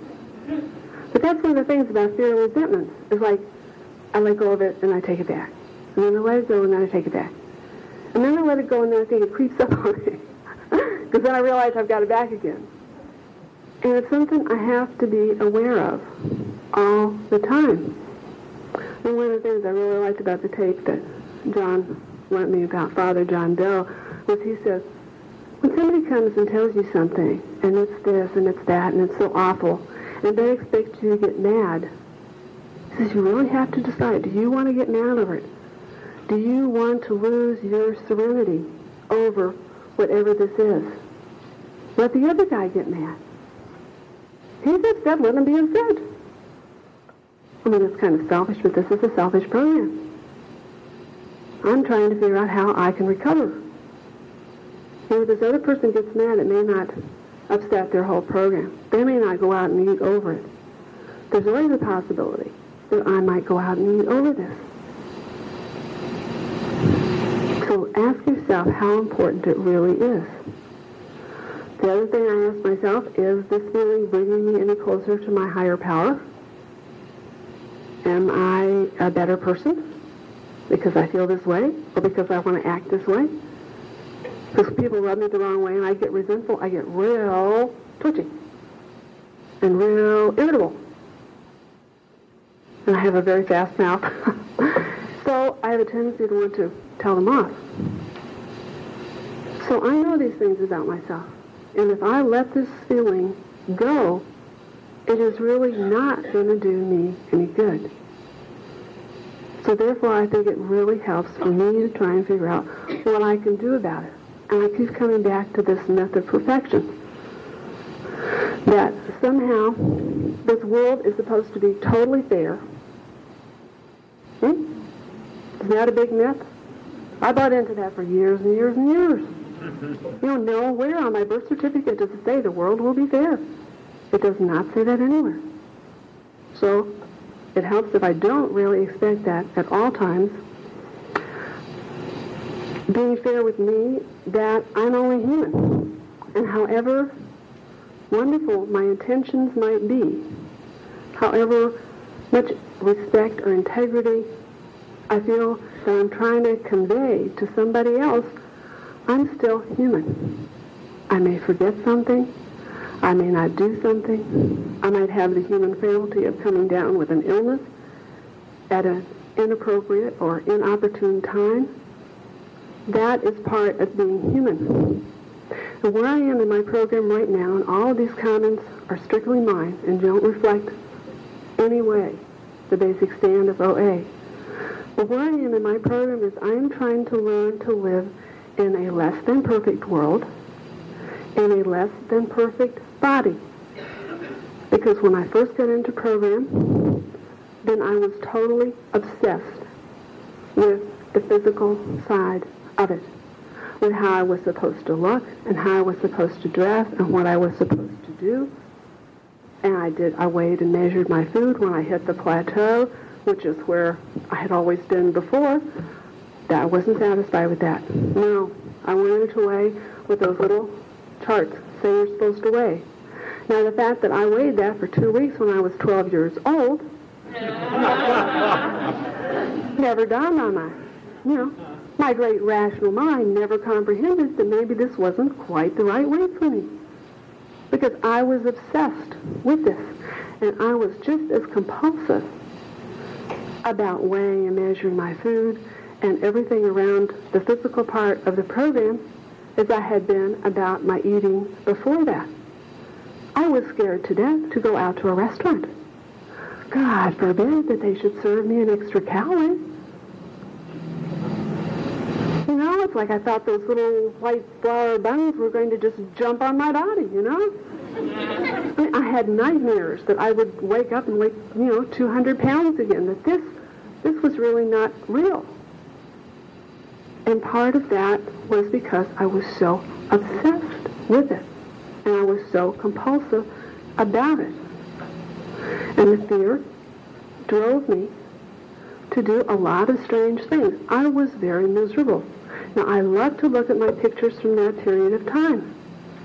But that's one of the things about fear and resentment. Is like, I let go of it and I take it back. And then I let it go, and then I take it back. And then I let it go, and then I think it creeps up on me. Because then I realize I've got it back again. And it's something I have to be aware of all the time. And one of the things I really liked about the tape that John lent me about Father John Bell was he says, when somebody comes and tells you something, and it's this and it's that, and it's so awful, and they expect you to get mad, he says you really have to decide, do you want to get mad over it? Do you want to lose your serenity over whatever this is? Let the other guy get mad. He's upset, let him be upset. I mean, it's kind of selfish, but this is a selfish program. I'm trying to figure out how I can recover. And if this other person gets mad, it may not upset their whole program. They may not go out and eat over it. There's always a possibility that I might go out and eat over this. So ask yourself how important it really is. The other thing I ask myself, is this feeling bringing me any closer to my higher power? Am I a better person because I feel this way or because I want to act this way? Because people rub me the wrong way and I get resentful, I get real twitchy and real irritable. And I have a very fast mouth. so I have a tendency to want to tell them off. So I know these things about myself. And if I let this feeling go, it is really not going to do me any good. So therefore, I think it really helps for me to try and figure out what I can do about it. And I keep coming back to this myth of perfection. That somehow this world is supposed to be totally fair. Hmm? Isn't that a big myth? I bought into that for years and years and years. You know, nowhere on my birth certificate does it say the world will be fair. It does not say that anywhere. So it helps if I don't really expect that at all times. Being fair with me that I'm only human. And however wonderful my intentions might be, however much respect or integrity I feel that I'm trying to convey to somebody else, I'm still human. I may forget something. I may not do something. I might have the human frailty of coming down with an illness at an inappropriate or inopportune time. That is part of being human. And where I am in my program right now, and all of these comments are strictly mine and don't reflect any way the basic stand of OA. But where I am in my program is I am trying to learn to live in a less than perfect world, in a less than perfect body. Because when I first got into program, then I was totally obsessed with the physical side of it, with how I was supposed to look and how I was supposed to dress and what I was supposed to do. And I did, I weighed and measured my food when I hit the plateau, which is where I had always been before. That I wasn't satisfied with that. No, I wanted to weigh with those little charts say you're supposed to weigh. Now the fact that I weighed that for two weeks when I was 12 years old never dawned on my, you know, my great rational mind never comprehended that maybe this wasn't quite the right way for me. Because I was obsessed with this. And I was just as compulsive about weighing and measuring my food and everything around the physical part of the program as I had been about my eating before that. I was scared to death to go out to a restaurant. God forbid that they should serve me an extra calorie. You know, it's like I thought those little white flour buns were going to just jump on my body, you know? I, I had nightmares that I would wake up and weigh, you know, 200 pounds again, that this, this was really not real. And part of that was because I was so obsessed with it. And I was so compulsive about it. And the fear drove me to do a lot of strange things. I was very miserable. Now, I love to look at my pictures from that period of time.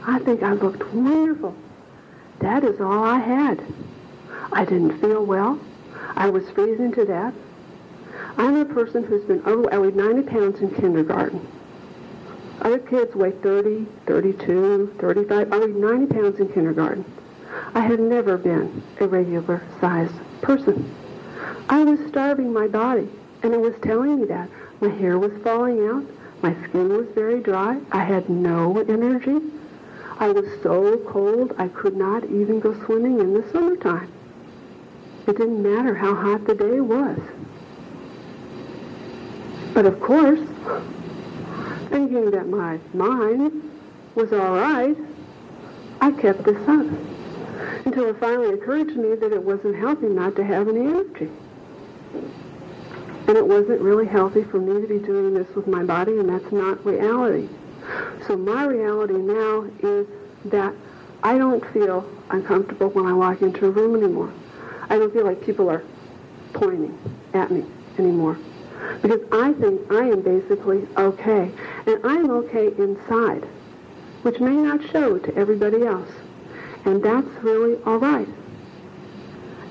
I think I looked wonderful. That is all I had. I didn't feel well. I was freezing to death. I'm a person who's been over, I weighed 90 pounds in kindergarten. Other kids weigh 30, 32, 35. I weighed 90 pounds in kindergarten. I had never been a regular sized person. I was starving my body, and it was telling me that. My hair was falling out. My skin was very dry. I had no energy. I was so cold I could not even go swimming in the summertime. It didn't matter how hot the day was. But of course, thinking that my mind was all right, I kept this up until it finally occurred to me that it wasn't healthy not to have any energy. And it wasn't really healthy for me to be doing this with my body, and that's not reality. So my reality now is that I don't feel uncomfortable when I walk into a room anymore. I don't feel like people are pointing at me anymore. Because I think I am basically okay. And I'm okay inside, which may not show to everybody else. And that's really all right.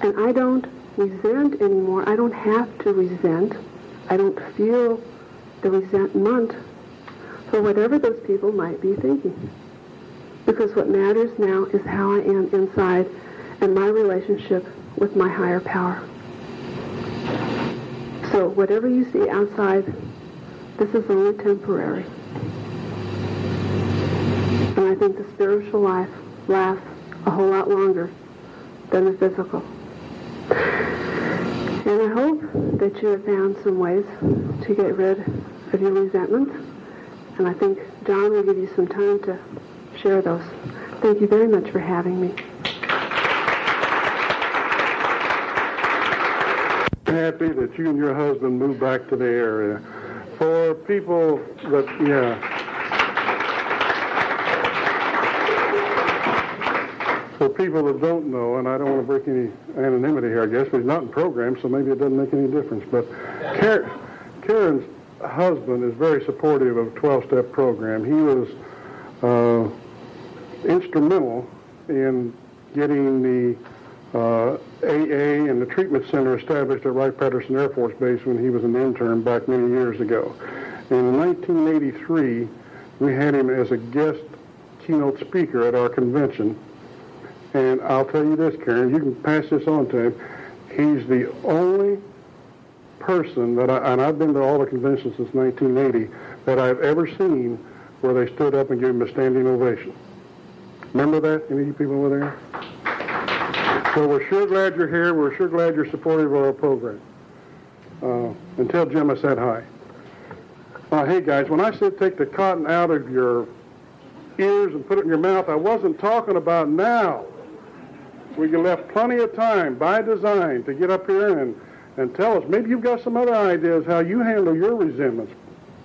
And I don't resent anymore. I don't have to resent. I don't feel the resentment for whatever those people might be thinking. Because what matters now is how I am inside and my relationship with my higher power. So whatever you see outside, this is only temporary. And I think the spiritual life lasts a whole lot longer than the physical. And I hope that you have found some ways to get rid of your resentment. And I think John will give you some time to share those. Thank you very much for having me. Happy that you and your husband moved back to the area. For people that, yeah. For people that don't know, and I don't want to break any anonymity here, I guess, but he's not in program, so maybe it doesn't make any difference. But Karen's husband is very supportive of 12-step program. He was uh, instrumental in getting the uh, AA and the treatment center established at Wright-Patterson Air Force Base when he was an intern back many years ago. In 1983, we had him as a guest keynote speaker at our convention. And I'll tell you this, Karen, you can pass this on to him. He's the only person that I, and I've been to all the conventions since 1980, that I've ever seen where they stood up and gave him a standing ovation. Remember that? Any of you people were there? So we're sure glad you're here. We're sure glad you're supportive of our program. Uh, and tell Jim I said hi. Uh, hey guys, when I said take the cotton out of your ears and put it in your mouth, I wasn't talking about now. We left plenty of time by design to get up here and, and tell us. Maybe you've got some other ideas how you handle your resentments.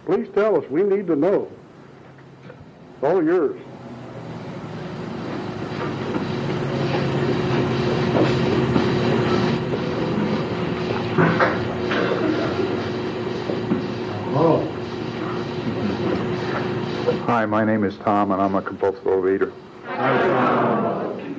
Please tell us. We need to know. It's all yours. Hello. Hi, my name is Tom, and I'm a compulsive overeater.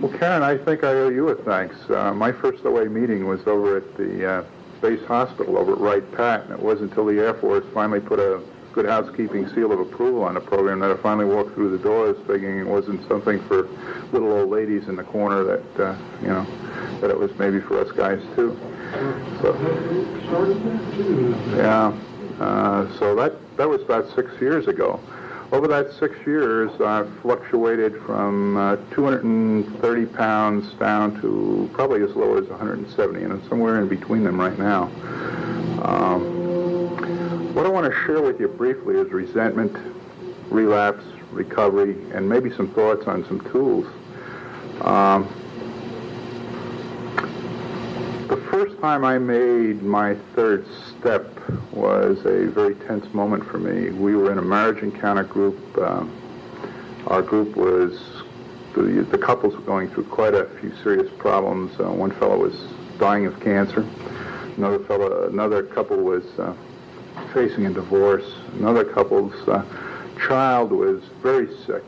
Well, Karen, I think I owe you a thanks. Uh, my first OA meeting was over at the uh, base hospital over at Wright Pat, and it wasn't until the Air Force finally put a good housekeeping seal of approval on the program that I finally walked through the doors thinking it wasn't something for little old ladies in the corner that, uh, you know, that it was maybe for us guys too. So, yeah. Uh, so that, that was about six years ago. Over that six years, I've fluctuated from uh, 230 pounds down to probably as low as 170, and I'm somewhere in between them right now. Um, what I want to share with you briefly is resentment, relapse, recovery, and maybe some thoughts on some tools. Um, the first time I made my third step was a very tense moment for me. We were in a marriage encounter group. Um, our group was, the, the couples were going through quite a few serious problems. Uh, one fellow was dying of cancer. Another fellow, another couple was uh, facing a divorce. Another couple's uh, child was very sick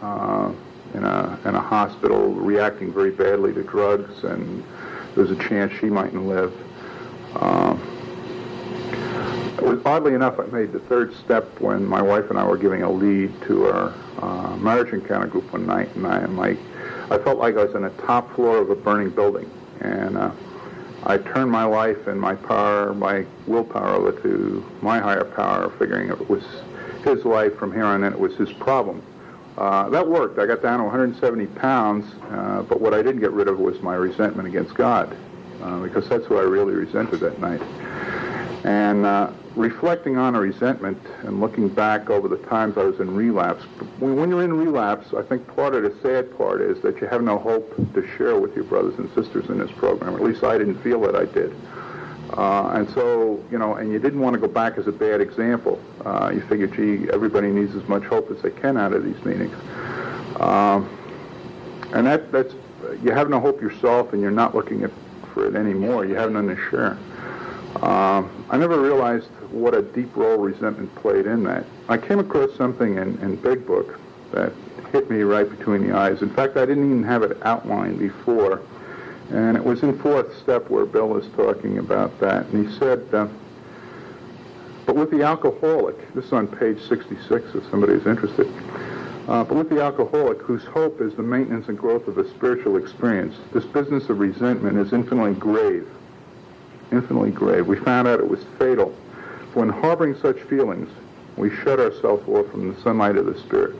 uh, in, a, in a hospital, reacting very badly to drugs, and there was a chance she mightn't live. Um, was, oddly enough, I made the third step when my wife and I were giving a lead to our uh, marriage encounter group one night, and I, and my, I felt like I was on the top floor of a burning building, and uh, I turned my life and my power, my willpower over to my higher power, figuring it was his life from here on in, it was his problem. Uh, that worked. I got down to 170 pounds, uh, but what I didn't get rid of was my resentment against God, uh, because that's who I really resented that night. And uh, reflecting on a resentment and looking back over the times I was in relapse, when, when you're in relapse, I think part of the sad part is that you have no hope to share with your brothers and sisters in this program. At least I didn't feel that I did. Uh, and so, you know, and you didn't want to go back as a bad example. Uh, you figure, gee, everybody needs as much hope as they can out of these meetings. Um, and that, that's, you have no hope yourself and you're not looking at, for it anymore. You have none to share. Um, I never realized what a deep role resentment played in that. I came across something in, in Big Book that hit me right between the eyes. In fact, I didn't even have it outlined before. And it was in fourth step where Bill was talking about that. And he said, uh, but with the alcoholic, this is on page 66 if somebody is interested, uh, but with the alcoholic whose hope is the maintenance and growth of a spiritual experience, this business of resentment is infinitely grave infinitely grave. We found out it was fatal. For When harboring such feelings, we shut ourselves off from the sunlight of the Spirit.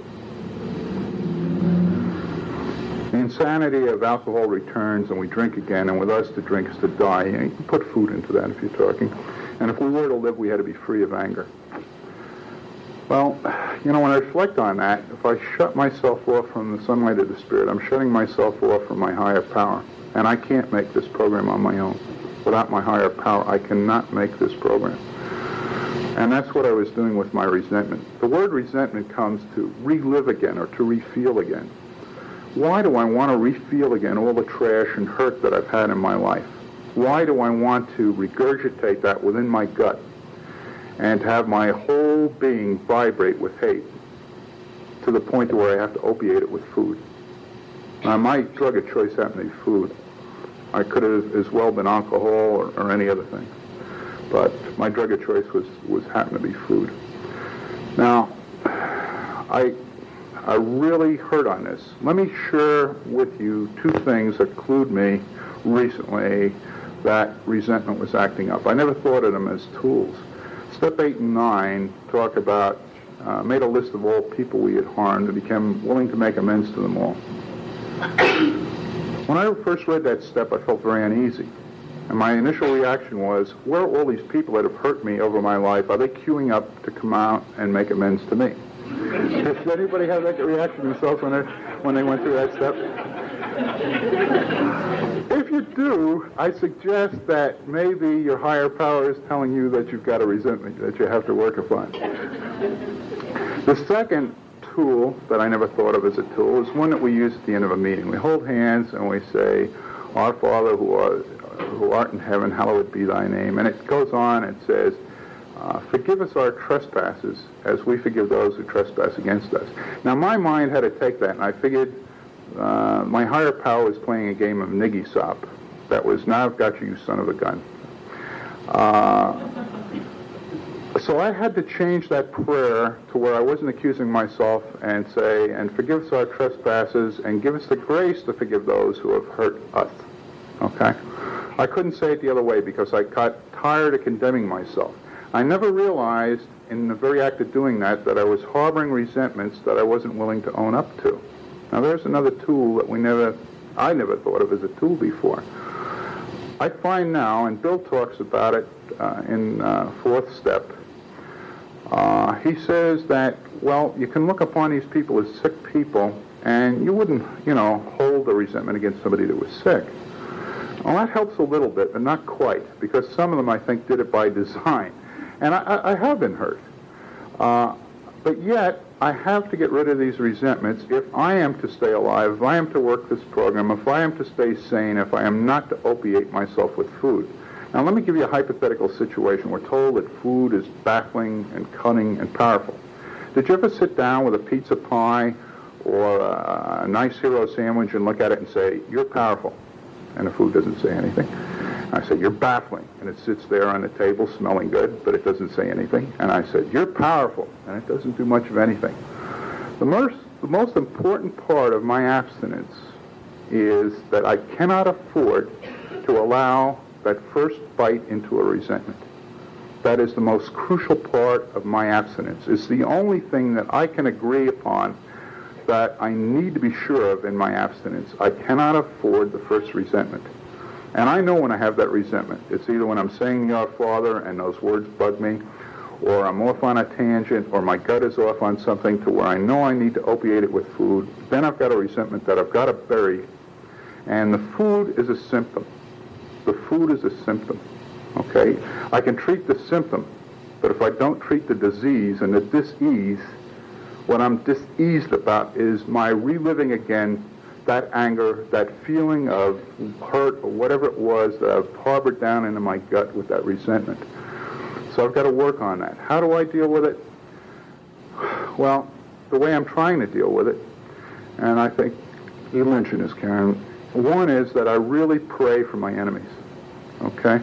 The insanity of alcohol returns and we drink again, and with us to drink is to die. You can put food into that if you're talking. And if we were to live, we had to be free of anger. Well, you know, when I reflect on that, if I shut myself off from the sunlight of the Spirit, I'm shutting myself off from my higher power. And I can't make this program on my own without my higher power, I cannot make this program. And that's what I was doing with my resentment. The word resentment comes to relive again or to refeel again. Why do I want to refeel again all the trash and hurt that I've had in my life? Why do I want to regurgitate that within my gut and have my whole being vibrate with hate to the point to where I have to opiate it with food? Now, my drug of choice happened to be food. I could have as well been alcohol or, or any other thing. But my drug of choice was, was happened to be food. Now, I, I really hurt on this. Let me share with you two things that clued me recently that resentment was acting up. I never thought of them as tools. Step 8 and 9 talk about, uh, made a list of all people we had harmed and became willing to make amends to them all. When I first read that step, I felt very uneasy. And my initial reaction was, where are all these people that have hurt me over my life? Are they queuing up to come out and make amends to me? Did anybody have that reaction themselves when they, when they went through that step? if you do, I suggest that maybe your higher power is telling you that you've got a resentment that you have to work upon. The second tool that I never thought of as a tool is one that we use at the end of a meeting. We hold hands and we say, Our Father who art, who art in heaven, hallowed be thy name. And it goes on It says, uh, Forgive us our trespasses as we forgive those who trespass against us. Now, my mind had to take that, and I figured uh, my higher power was playing a game of niggy sop. That was, now I've got you, you son of a gun. Uh, so I had to change that prayer to where I wasn't accusing myself and say, and forgive us our trespasses and give us the grace to forgive those who have hurt us. Okay? I couldn't say it the other way because I got tired of condemning myself. I never realized in the very act of doing that that I was harboring resentments that I wasn't willing to own up to. Now there's another tool that we never, I never thought of as a tool before. I find now, and Bill talks about it uh, in uh, fourth step, uh, he says that, well, you can look upon these people as sick people, and you wouldn't, you know, hold a resentment against somebody that was sick. Well, that helps a little bit, but not quite, because some of them, I think, did it by design. And I, I have been hurt. Uh, but yet, I have to get rid of these resentments if I am to stay alive, if I am to work this program, if I am to stay sane, if I am not to opiate myself with food. Now, let me give you a hypothetical situation. We're told that food is baffling and cunning and powerful. Did you ever sit down with a pizza pie or a nice hero sandwich and look at it and say, you're powerful? And the food doesn't say anything. I said, you're baffling. And it sits there on the table smelling good, but it doesn't say anything. And I said, you're powerful. And it doesn't do much of anything. The most, the most important part of my abstinence is that I cannot afford to allow that first bite into a resentment. That is the most crucial part of my abstinence. It's the only thing that I can agree upon that I need to be sure of in my abstinence. I cannot afford the first resentment. And I know when I have that resentment. It's either when I'm saying Our Father and those words bug me, or I'm off on a tangent, or my gut is off on something to where I know I need to opiate it with food. Then I've got a resentment that I've got to bury. And the food is a symptom. The food is a symptom. Okay? I can treat the symptom, but if I don't treat the disease and the dis-ease, what I'm diseased about is my reliving again that anger, that feeling of hurt or whatever it was that I've harbored down into my gut with that resentment. So I've got to work on that. How do I deal with it? Well, the way I'm trying to deal with it, and I think you mentioned this, Karen, one is that I really pray for my enemies. Okay?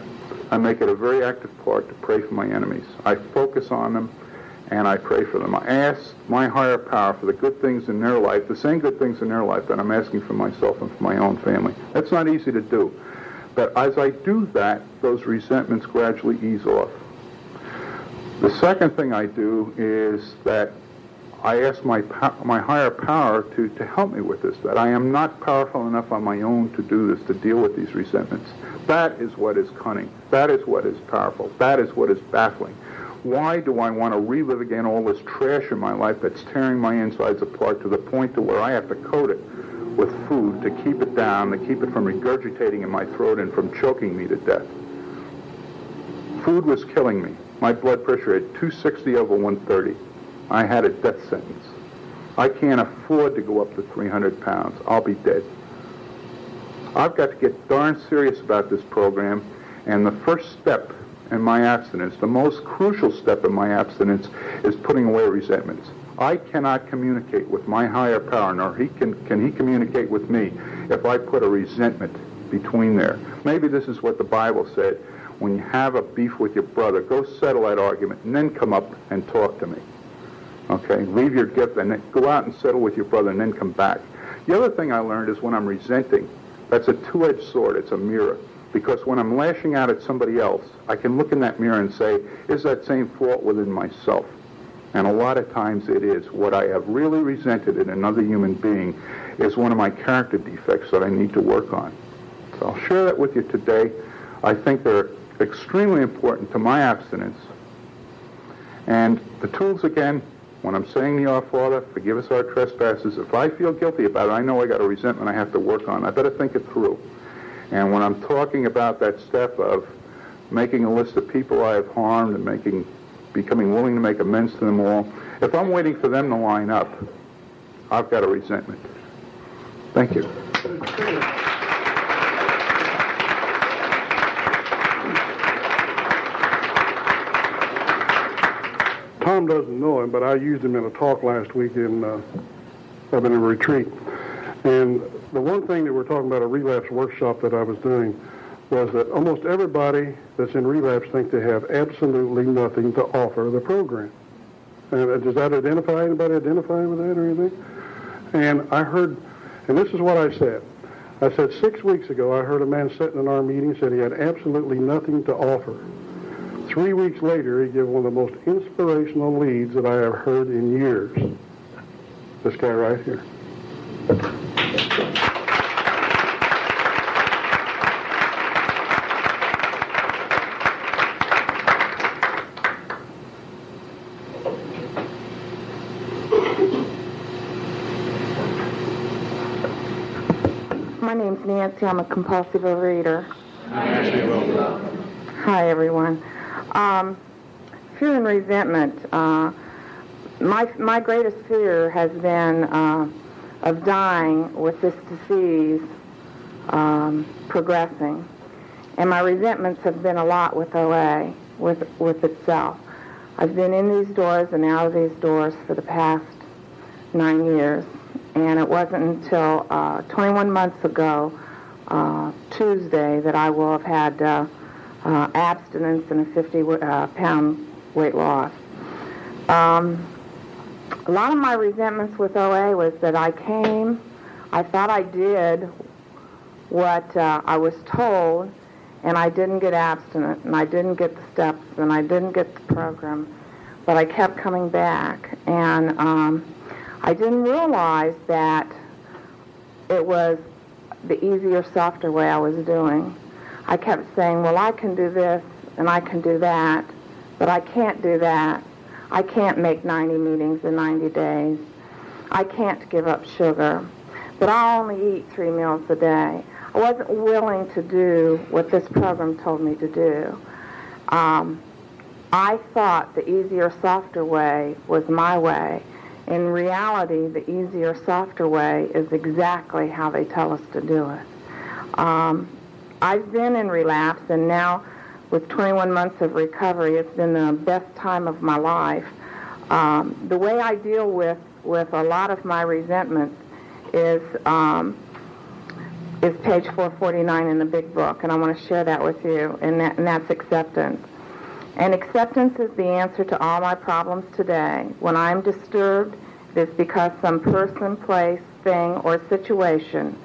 I make it a very active part to pray for my enemies. I focus on them and I pray for them. I ask my higher power for the good things in their life, the same good things in their life that I'm asking for myself and for my own family. That's not easy to do. But as I do that, those resentments gradually ease off. The second thing I do is that I ask my, my higher power to, to help me with this, that I am not powerful enough on my own to do this, to deal with these resentments. That is what is cunning. That is what is powerful. That is what is baffling. Why do I want to relive again all this trash in my life that's tearing my insides apart to the point to where I have to coat it with food to keep it down, to keep it from regurgitating in my throat and from choking me to death? Food was killing me. My blood pressure at 260 over 130. I had a death sentence. I can't afford to go up to 300 pounds. I'll be dead. I've got to get darn serious about this program, and the first step in my abstinence, the most crucial step in my abstinence is putting away resentments. I cannot communicate with my higher power, nor he can, can he communicate with me if I put a resentment between there. Maybe this is what the Bible said. When you have a beef with your brother, go settle that argument and then come up and talk to me. Okay? Leave your gift and then go out and settle with your brother and then come back. The other thing I learned is when I'm resenting, that's a two-edged sword. It's a mirror. Because when I'm lashing out at somebody else, I can look in that mirror and say, is that same fault within myself? And a lot of times it is. What I have really resented in another human being is one of my character defects that I need to work on. So I'll share that with you today. I think they're extremely important to my abstinence. And the tools, again, when I'm saying the Our Father, forgive us our trespasses, if I feel guilty about it, I know I got a resentment I have to work on. I better think it through. And when I'm talking about that step of making a list of people I have harmed and making, becoming willing to make amends to them all, if I'm waiting for them to line up, I've got a resentment. Thank you. Tom doesn't know him, but I used him in a talk last week in uh, in a retreat. And the one thing that we're talking about a relapse workshop that I was doing was that almost everybody that's in relapse think they have absolutely nothing to offer the program. And uh, does that identify anybody identifying with that or anything? And I heard, and this is what I said. I said six weeks ago I heard a man sitting in our meeting said he had absolutely nothing to offer. Three weeks later, he gave one of the most inspirational leads that I have heard in years. This guy right here. My I'm a compulsive overeater. Hi, everyone. Um, fear and resentment. Uh, my my greatest fear has been uh, of dying with this disease um, progressing, and my resentments have been a lot with OA, with with itself. I've been in these doors and out of these doors for the past nine years, and it wasn't until uh, 21 months ago uh, Tuesday that I will have had uh, uh, abstinence and a 50 uh, pound weight loss. Um, a lot of my resentments with OA was that I came, I thought I did what uh, I was told, and I didn't get abstinent, and I didn't get the steps, and I didn't get the program, but I kept coming back, and um, I didn't realize that it was the easier, softer way I was doing. I kept saying, well, I can do this, and I can do that, but I can't do that. I can't make 90 meetings in 90 days. I can't give up sugar. But I'll only eat three meals a day. I wasn't willing to do what this program told me to do. Um, I thought the easier, softer way was my way. In reality, the easier, softer way is exactly how they tell us to do it. Um, I've been in relapse, and now with 21 months of recovery, it's been the best time of my life. Um, the way I deal with, with a lot of my resentments is um, is page 449 in the big book, and I want to share that with you, and, that, and that's acceptance. And acceptance is the answer to all my problems today. When I'm disturbed, it is because some person, place, thing, or situation,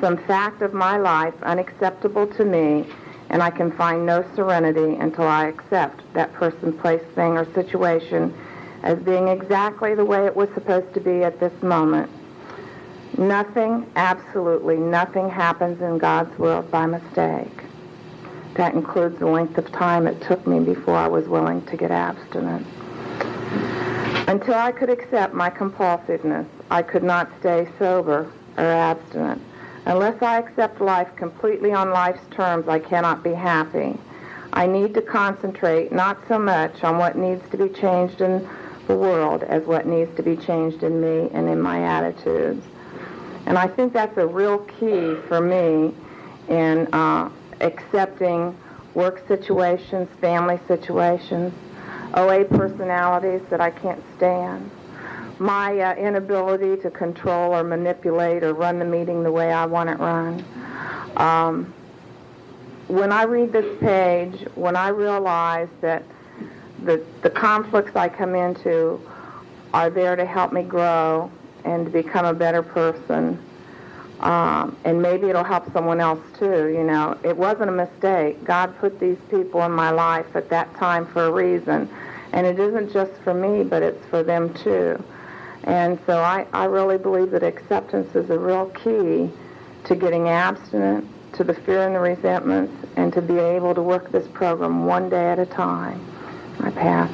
some fact of my life unacceptable to me, and I can find no serenity until I accept that person, place, thing, or situation as being exactly the way it was supposed to be at this moment. Nothing, absolutely nothing happens in God's world by mistake. That includes the length of time it took me before I was willing to get abstinent. Until I could accept my compulsiveness, I could not stay sober or abstinent. Unless I accept life completely on life's terms, I cannot be happy. I need to concentrate not so much on what needs to be changed in the world as what needs to be changed in me and in my attitudes. And I think that's a real key for me in uh, accepting work situations, family situations, OA personalities that I can't stand, my uh, inability to control or manipulate or run the meeting the way I want it run. Um, when I read this page, when I realize that the, the conflicts I come into are there to help me grow and to become a better person. Um, and maybe it'll help someone else too. You know, it wasn't a mistake. God put these people in my life at that time for a reason, and it isn't just for me, but it's for them too. And so I, I really believe that acceptance is a real key to getting abstinent, to the fear and the resentments, and to be able to work this program one day at a time. I pass.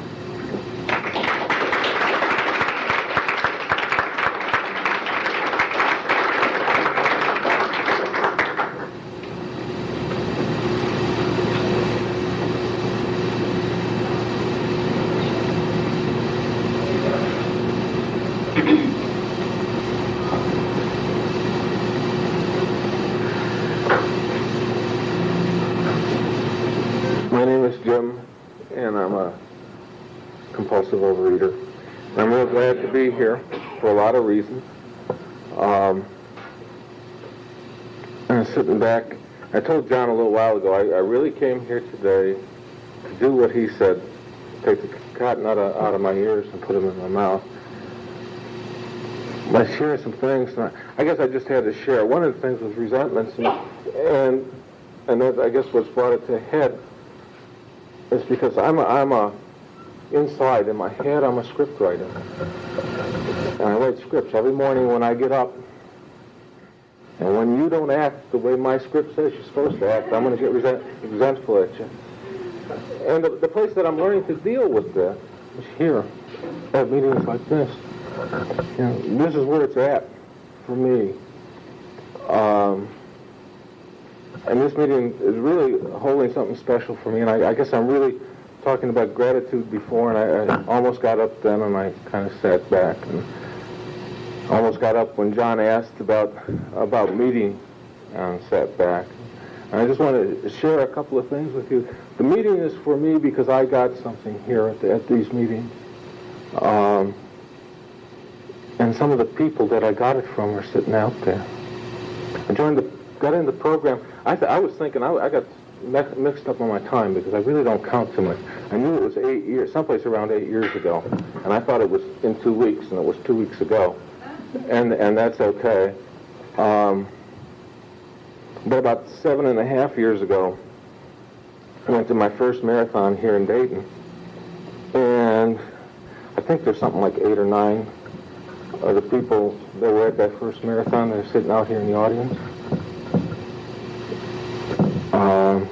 My name is Jim, and I'm a compulsive overeater. I'm real glad to be here for a lot of reasons. Um, I'm sitting back. I told John a little while ago, I, I really came here today to do what he said, take the cotton out of, out of my ears and put them in my mouth. By sharing some things, I, I guess I just had to share. One of the things was resentments, and and, and that I guess what's brought it to head is because I'm a, I'm a inside in my head I'm a script writer, and I write scripts every morning when I get up. And when you don't act the way my script says you're supposed to act, I'm going to get resent, resentful at you. And the, the place that I'm learning to deal with that is here, at meetings like this. You know, this is where it's at for me. Um, and this meeting is really holding something special for me. And I, I guess I'm really talking about gratitude before, and I, I almost got up then, and I kind of sat back and almost got up when John asked about about meeting, and sat back. And I just want to share a couple of things with you. The meeting is for me because I got something here at, the, at these meetings. Um, and some of the people that I got it from are sitting out there. I joined the got in the program. I, th- I was thinking, I, I got mi- mixed up on my time because I really don't count too much. I knew it was eight years, someplace around eight years ago, and I thought it was in two weeks, and it was two weeks ago, and and that's okay. Um, but about seven and a half years ago, I went to my first marathon here in Dayton, and I think there's something like eight or nine of the people that were at that first marathon that are sitting out here in the audience. Um,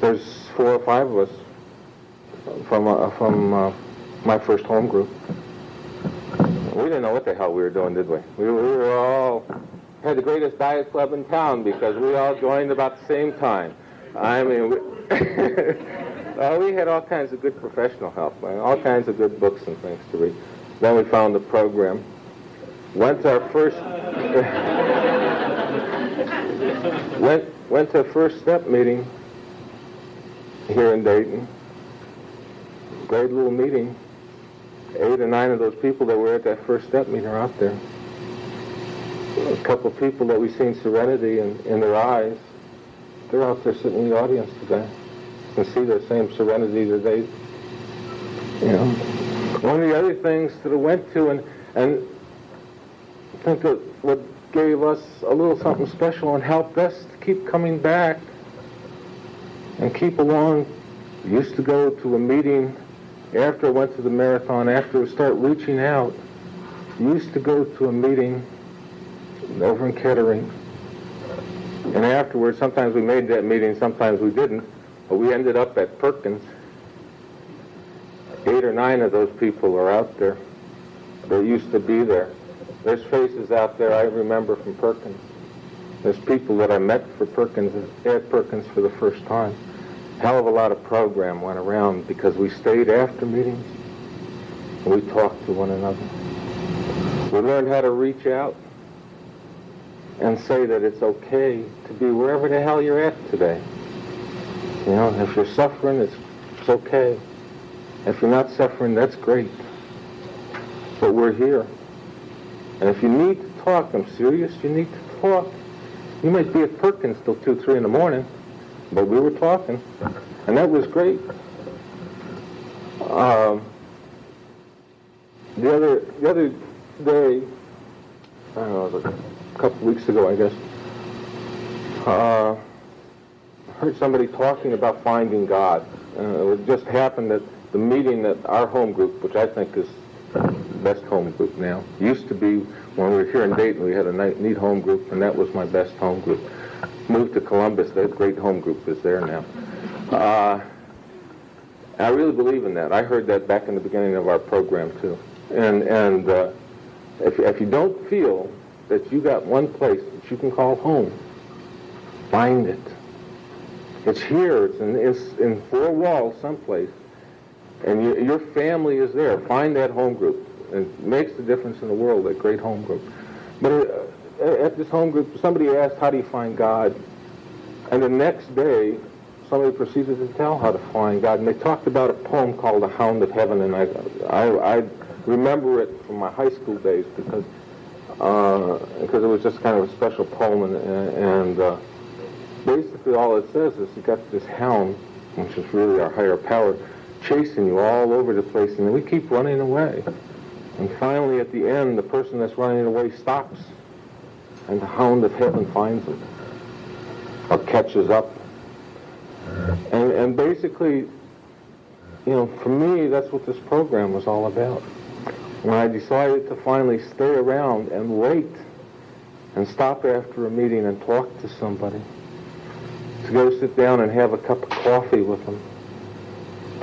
there's four or five of us from uh, from uh, my first home group. Didn't know what the hell we were doing, did we? We, we were all had the greatest diet club in town because we all joined about the same time. I mean, we, uh, we had all kinds of good professional help, all kinds of good books and things to read. Then we found the program. Went to our first went went to first step meeting here in Dayton. Great little meeting. Eight or nine of those people that were at that first step meeting are out there. A couple of people that we've seen serenity in, in their eyes, they're out there sitting in the audience today. and see the same serenity that they, you know. One of the other things that I went to and, and I think that what gave us a little something special and helped us to keep coming back and keep along. We used to go to a meeting after I went to the marathon, after I start reaching out. Used to go to a meeting over in Kettering. And afterwards, sometimes we made that meeting, sometimes we didn't, but we ended up at Perkins. Eight or nine of those people are out there. They used to be there. There's faces out there I remember from Perkins. There's people that I met for Perkins at Perkins for the first time. Hell of a lot of program went around because we stayed after meetings and we talked to one another. We learned how to reach out and say that it's okay to be wherever the hell you're at today. You know, if you're suffering, it's, it's okay. If you're not suffering, that's great. But we're here. And if you need to talk, I'm serious, you need to talk. You might be at Perkins till 2, 3 in the morning, but we were talking. And that was great. Um, the other the other day, I don't know, it was a couple weeks ago, I guess, uh, I heard somebody talking about finding God. Uh, it just happened that the meeting that our home group, which I think is best home group now. Used to be when we were here in Dayton, we had a neat home group, and that was my best home group. Moved to Columbus, that great home group is there now. Uh, I really believe in that. I heard that back in the beginning of our program too. And and uh, if if you don't feel that you got one place that you can call home, find it. It's here. It's in it's in four walls someplace, and your your family is there. Find that home group. It makes the difference in the world. That great home group. But uh, at this home group, somebody asked, "How do you find God?" And the next day, somebody proceeded to tell how to find God, and they talked about a poem called "The Hound of Heaven," and I, I, I remember it from my high school days because uh, because it was just kind of a special poem, and, and uh, basically all it says is you got this hound, which is really our higher power, chasing you all over the place, and we keep running away. And finally, at the end, the person that's running away stops, and the hound of heaven finds him, or catches up. And, and basically, you know, for me, that's what this program was all about. When I decided to finally stay around and wait and stop after a meeting and talk to somebody, to go sit down and have a cup of coffee with them,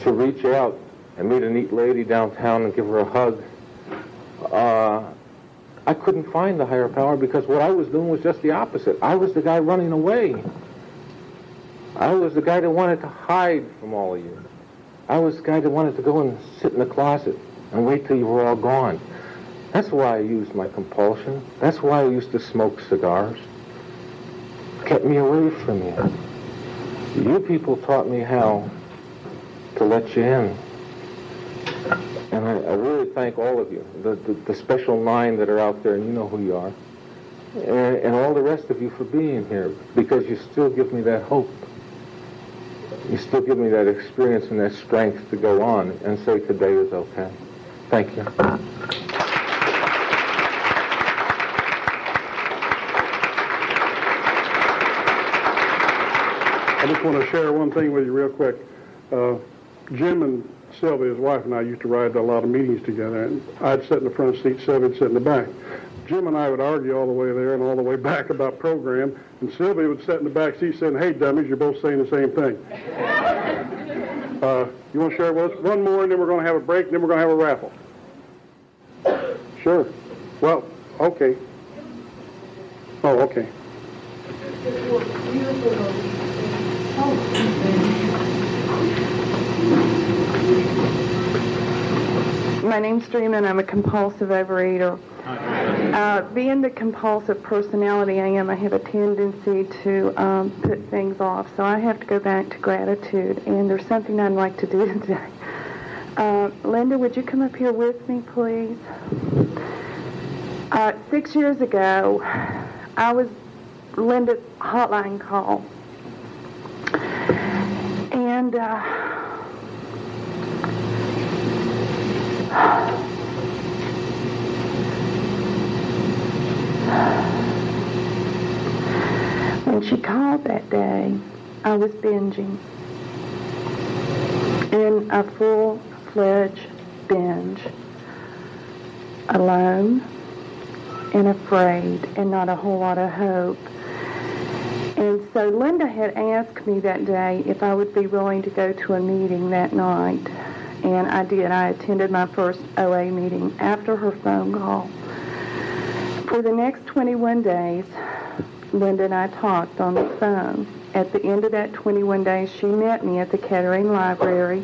to reach out and meet a neat lady downtown and give her a hug, uh, I couldn't find the higher power because what I was doing was just the opposite. I was the guy running away. I was the guy that wanted to hide from all of you. I was the guy that wanted to go and sit in the closet and wait till you were all gone. That's why I used my compulsion. That's why I used to smoke cigars. kept me away from you. You people taught me how to let you in. And I, I really thank all of you, the, the, the special nine that are out there, and you know who you are. and, and all the rest of you for being here because you still give me that hope. You still give me that experience and that strength to go on and say today is okay. Thank you. I just want to share one thing with you real quick. Uh, Jim and Sylvia, his wife, and I used to ride to a lot of meetings together, and I'd sit in the front seat, Sylvia would sit in the back. Jim and I would argue all the way there and all the way back about program, and Sylvia would sit in the back seat saying, hey, dummies, you're both saying the same thing. uh, you want to share with us? One more, and then we're going to have a break, and then we're going to have a raffle. Sure. Well, okay. Oh, okay. My name's Dream, and I'm a compulsive overeater. Uh, being the compulsive personality I am, I have a tendency to um, put things off. So I have to go back to gratitude, and there's something I'd like to do today. Uh, Linda, would you come up here with me, please? Uh, six years ago, I was Linda's hotline call, and. Uh, When she called that day, I was binging in a full-fledged binge, alone and afraid and not a whole lot of hope. And so Linda had asked me that day if I would be willing to go to a meeting that night. And I did. I attended my first OA meeting after her phone call. For the next 21 days, Linda and I talked on the phone. At the end of that 21 days, she met me at the Kettering Library.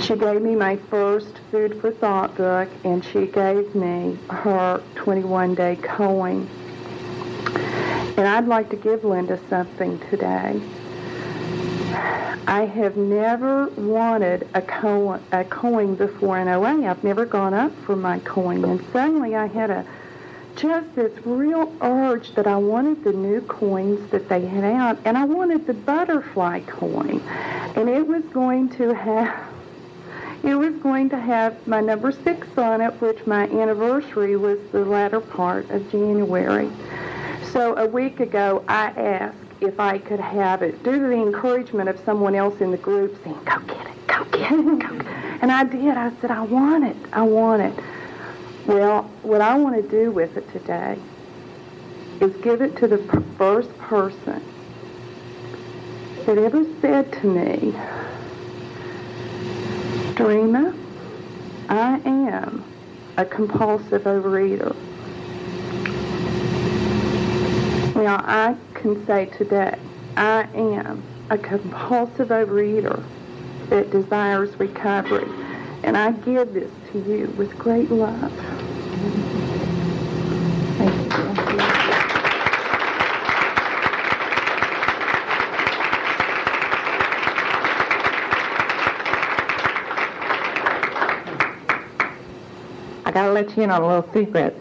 She gave me my first Food for Thought book, and she gave me her 21-day coin. And I'd like to give Linda something today. I have never wanted a coin, a coin before in OA. I've never gone up for my coin. And suddenly I had a just this real urge that I wanted the new coins that they had out, and I wanted the butterfly coin. And it was going to have it was going to have my number six on it, which my anniversary was the latter part of January. So a week ago, I asked if I could have it due to the encouragement of someone else in the group saying, go get it, go get it, go get it. And I did. I said, I want it. I want it. Well, what I want to do with it today is give it to the first person that ever said to me, Dreamer, I am a compulsive overeater. Now, I can say today, I am a compulsive overeater that desires recovery. And I give this to you with great love. I gotta let you in on a little secret.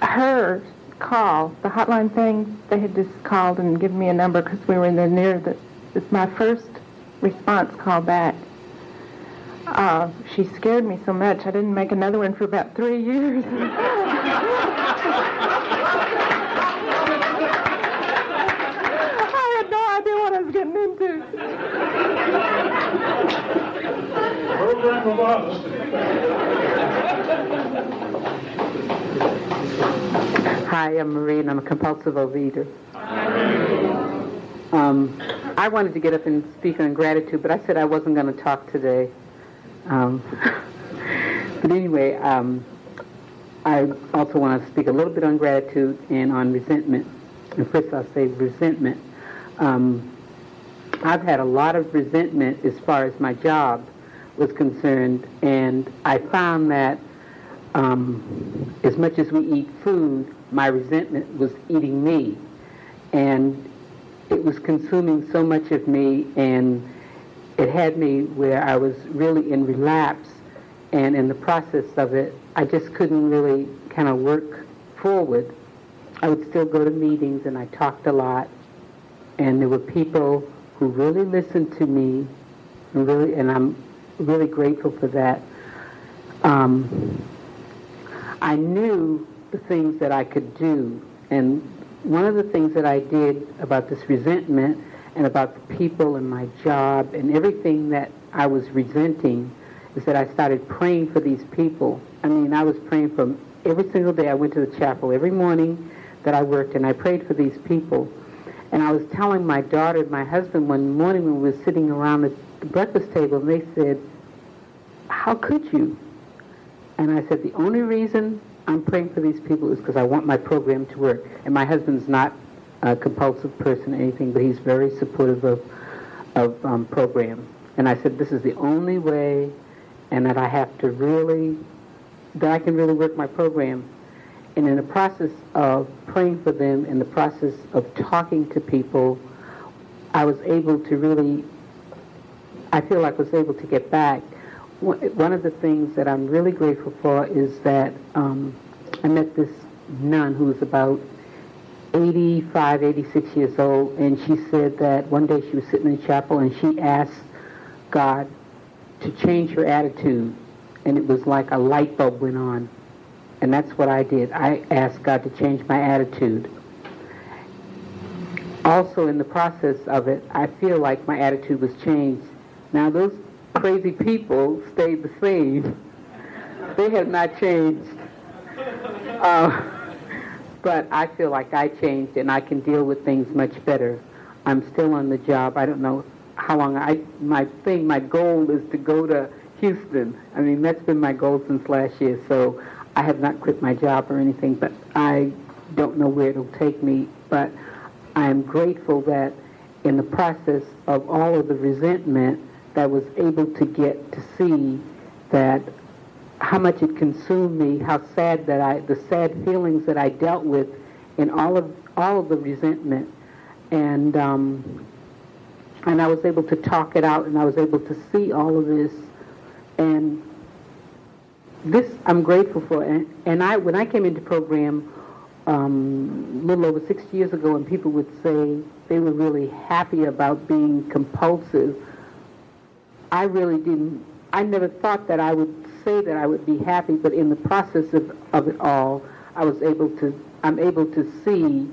Her call, the hotline thing, they had just called and given me a number because we were in the near the. It's my first response call back. Uh, she scared me so much I didn't make another one for about three years. I had no idea what I was getting into. Program of I'm Marie, and I'm a compulsive overeater. Um, I wanted to get up and speak on gratitude, but I said I wasn't going to talk today. Um, but anyway, um, I also want to speak a little bit on gratitude and on resentment. And first, I'll say resentment. Um, I've had a lot of resentment as far as my job was concerned, and I found that um, as much as we eat food, my resentment was eating me. And it was consuming so much of me, and it had me where I was really in relapse. And in the process of it, I just couldn't really kind of work forward, I would still go to meetings and I talked a lot. And there were people who really listened to me, and really, and I'm really grateful for that. Um, I knew the things that I could do, and one of the things that I did about this resentment and about the people and my job and everything that I was resenting is that I started praying for these people. I mean, I was praying for every single day. I went to the chapel every morning that I worked, and I prayed for these people. And I was telling my daughter and my husband one morning when we were sitting around the, the breakfast table, and they said, How could you? And I said, The only reason I'm praying for these people is because I want my program to work. And my husband's not a compulsive person or anything, but he's very supportive of, of um, program. And I said, This is the only way, and that I have to really, that I can really work my program. And in the process of praying for them, in the process of talking to people, I was able to really, I feel like I was able to get back. One of the things that I'm really grateful for is that um, I met this nun who was about 85, 86 years old, and she said that one day she was sitting in chapel and she asked God to change her attitude, and it was like a light bulb went on. And that's what I did. I asked God to change my attitude. Also, in the process of it, I feel like my attitude was changed. Now, those crazy people stayed the same. They have not changed. Uh, but I feel like I changed and I can deal with things much better. I'm still on the job. I don't know how long I my thing my goal is to go to Houston. I mean that's been my goal since last year. So I have not quit my job or anything, but I don't know where it'll take me. But I am grateful that in the process of all of the resentment that was able to get to see that how much it consumed me, how sad that I, the sad feelings that I dealt with and all of all of the resentment, and um, and I was able to talk it out, and I was able to see all of this, and this I'm grateful for. And, and I, when I came into program um, a little over six years ago, and people would say they were really happy about being compulsive, I really didn't. I never thought that I would say that I would be happy, but in the process of, of it all, I was able to. I'm able to see,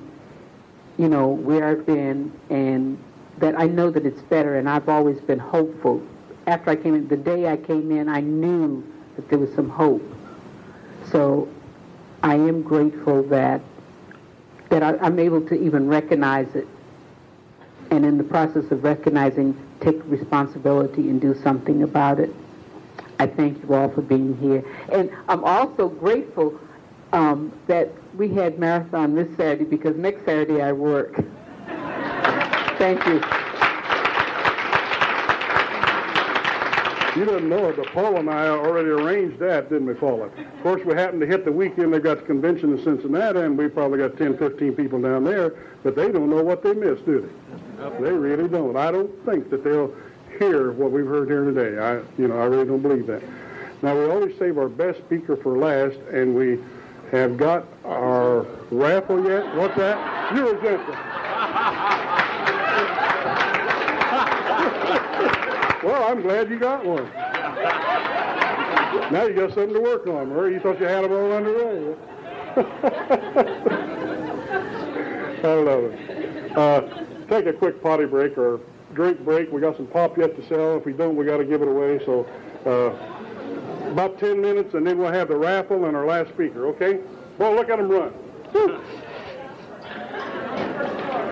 you know, where I've been and that I know that it's better, and I've always been hopeful. After I came in, the day I came in, I knew that there was some hope. So I am grateful that that I, I'm able to even recognize it, and in the process of recognizing, take responsibility and do something about it. I thank you all for being here, and I'm also grateful um, that we had marathon this Saturday because next Saturday I work. Thank you. You didn't know it, but Paul and I already arranged that, didn't we, Paula? Of course, we happened to hit the weekend they got the convention in Cincinnati, and we probably got 10, 15 people down there, but they don't know what they missed, do they? They really don't. I don't think that they'll hear what we've heard here today. I, you know, I really don't believe that. Now, we always save our best speaker for last, and we have got our raffle yet. What's that? You're a gentleman. Well, I'm glad you got one. Now you got something to work on, Murray. You thought you had them all underway. I love it. Uh, take a quick potty break or drink break. We got some pop yet to sell. If we don't, we got to give it away. So uh, about 10 minutes, and then we'll have the raffle and our last speaker, okay? Well, look at him run. Woo.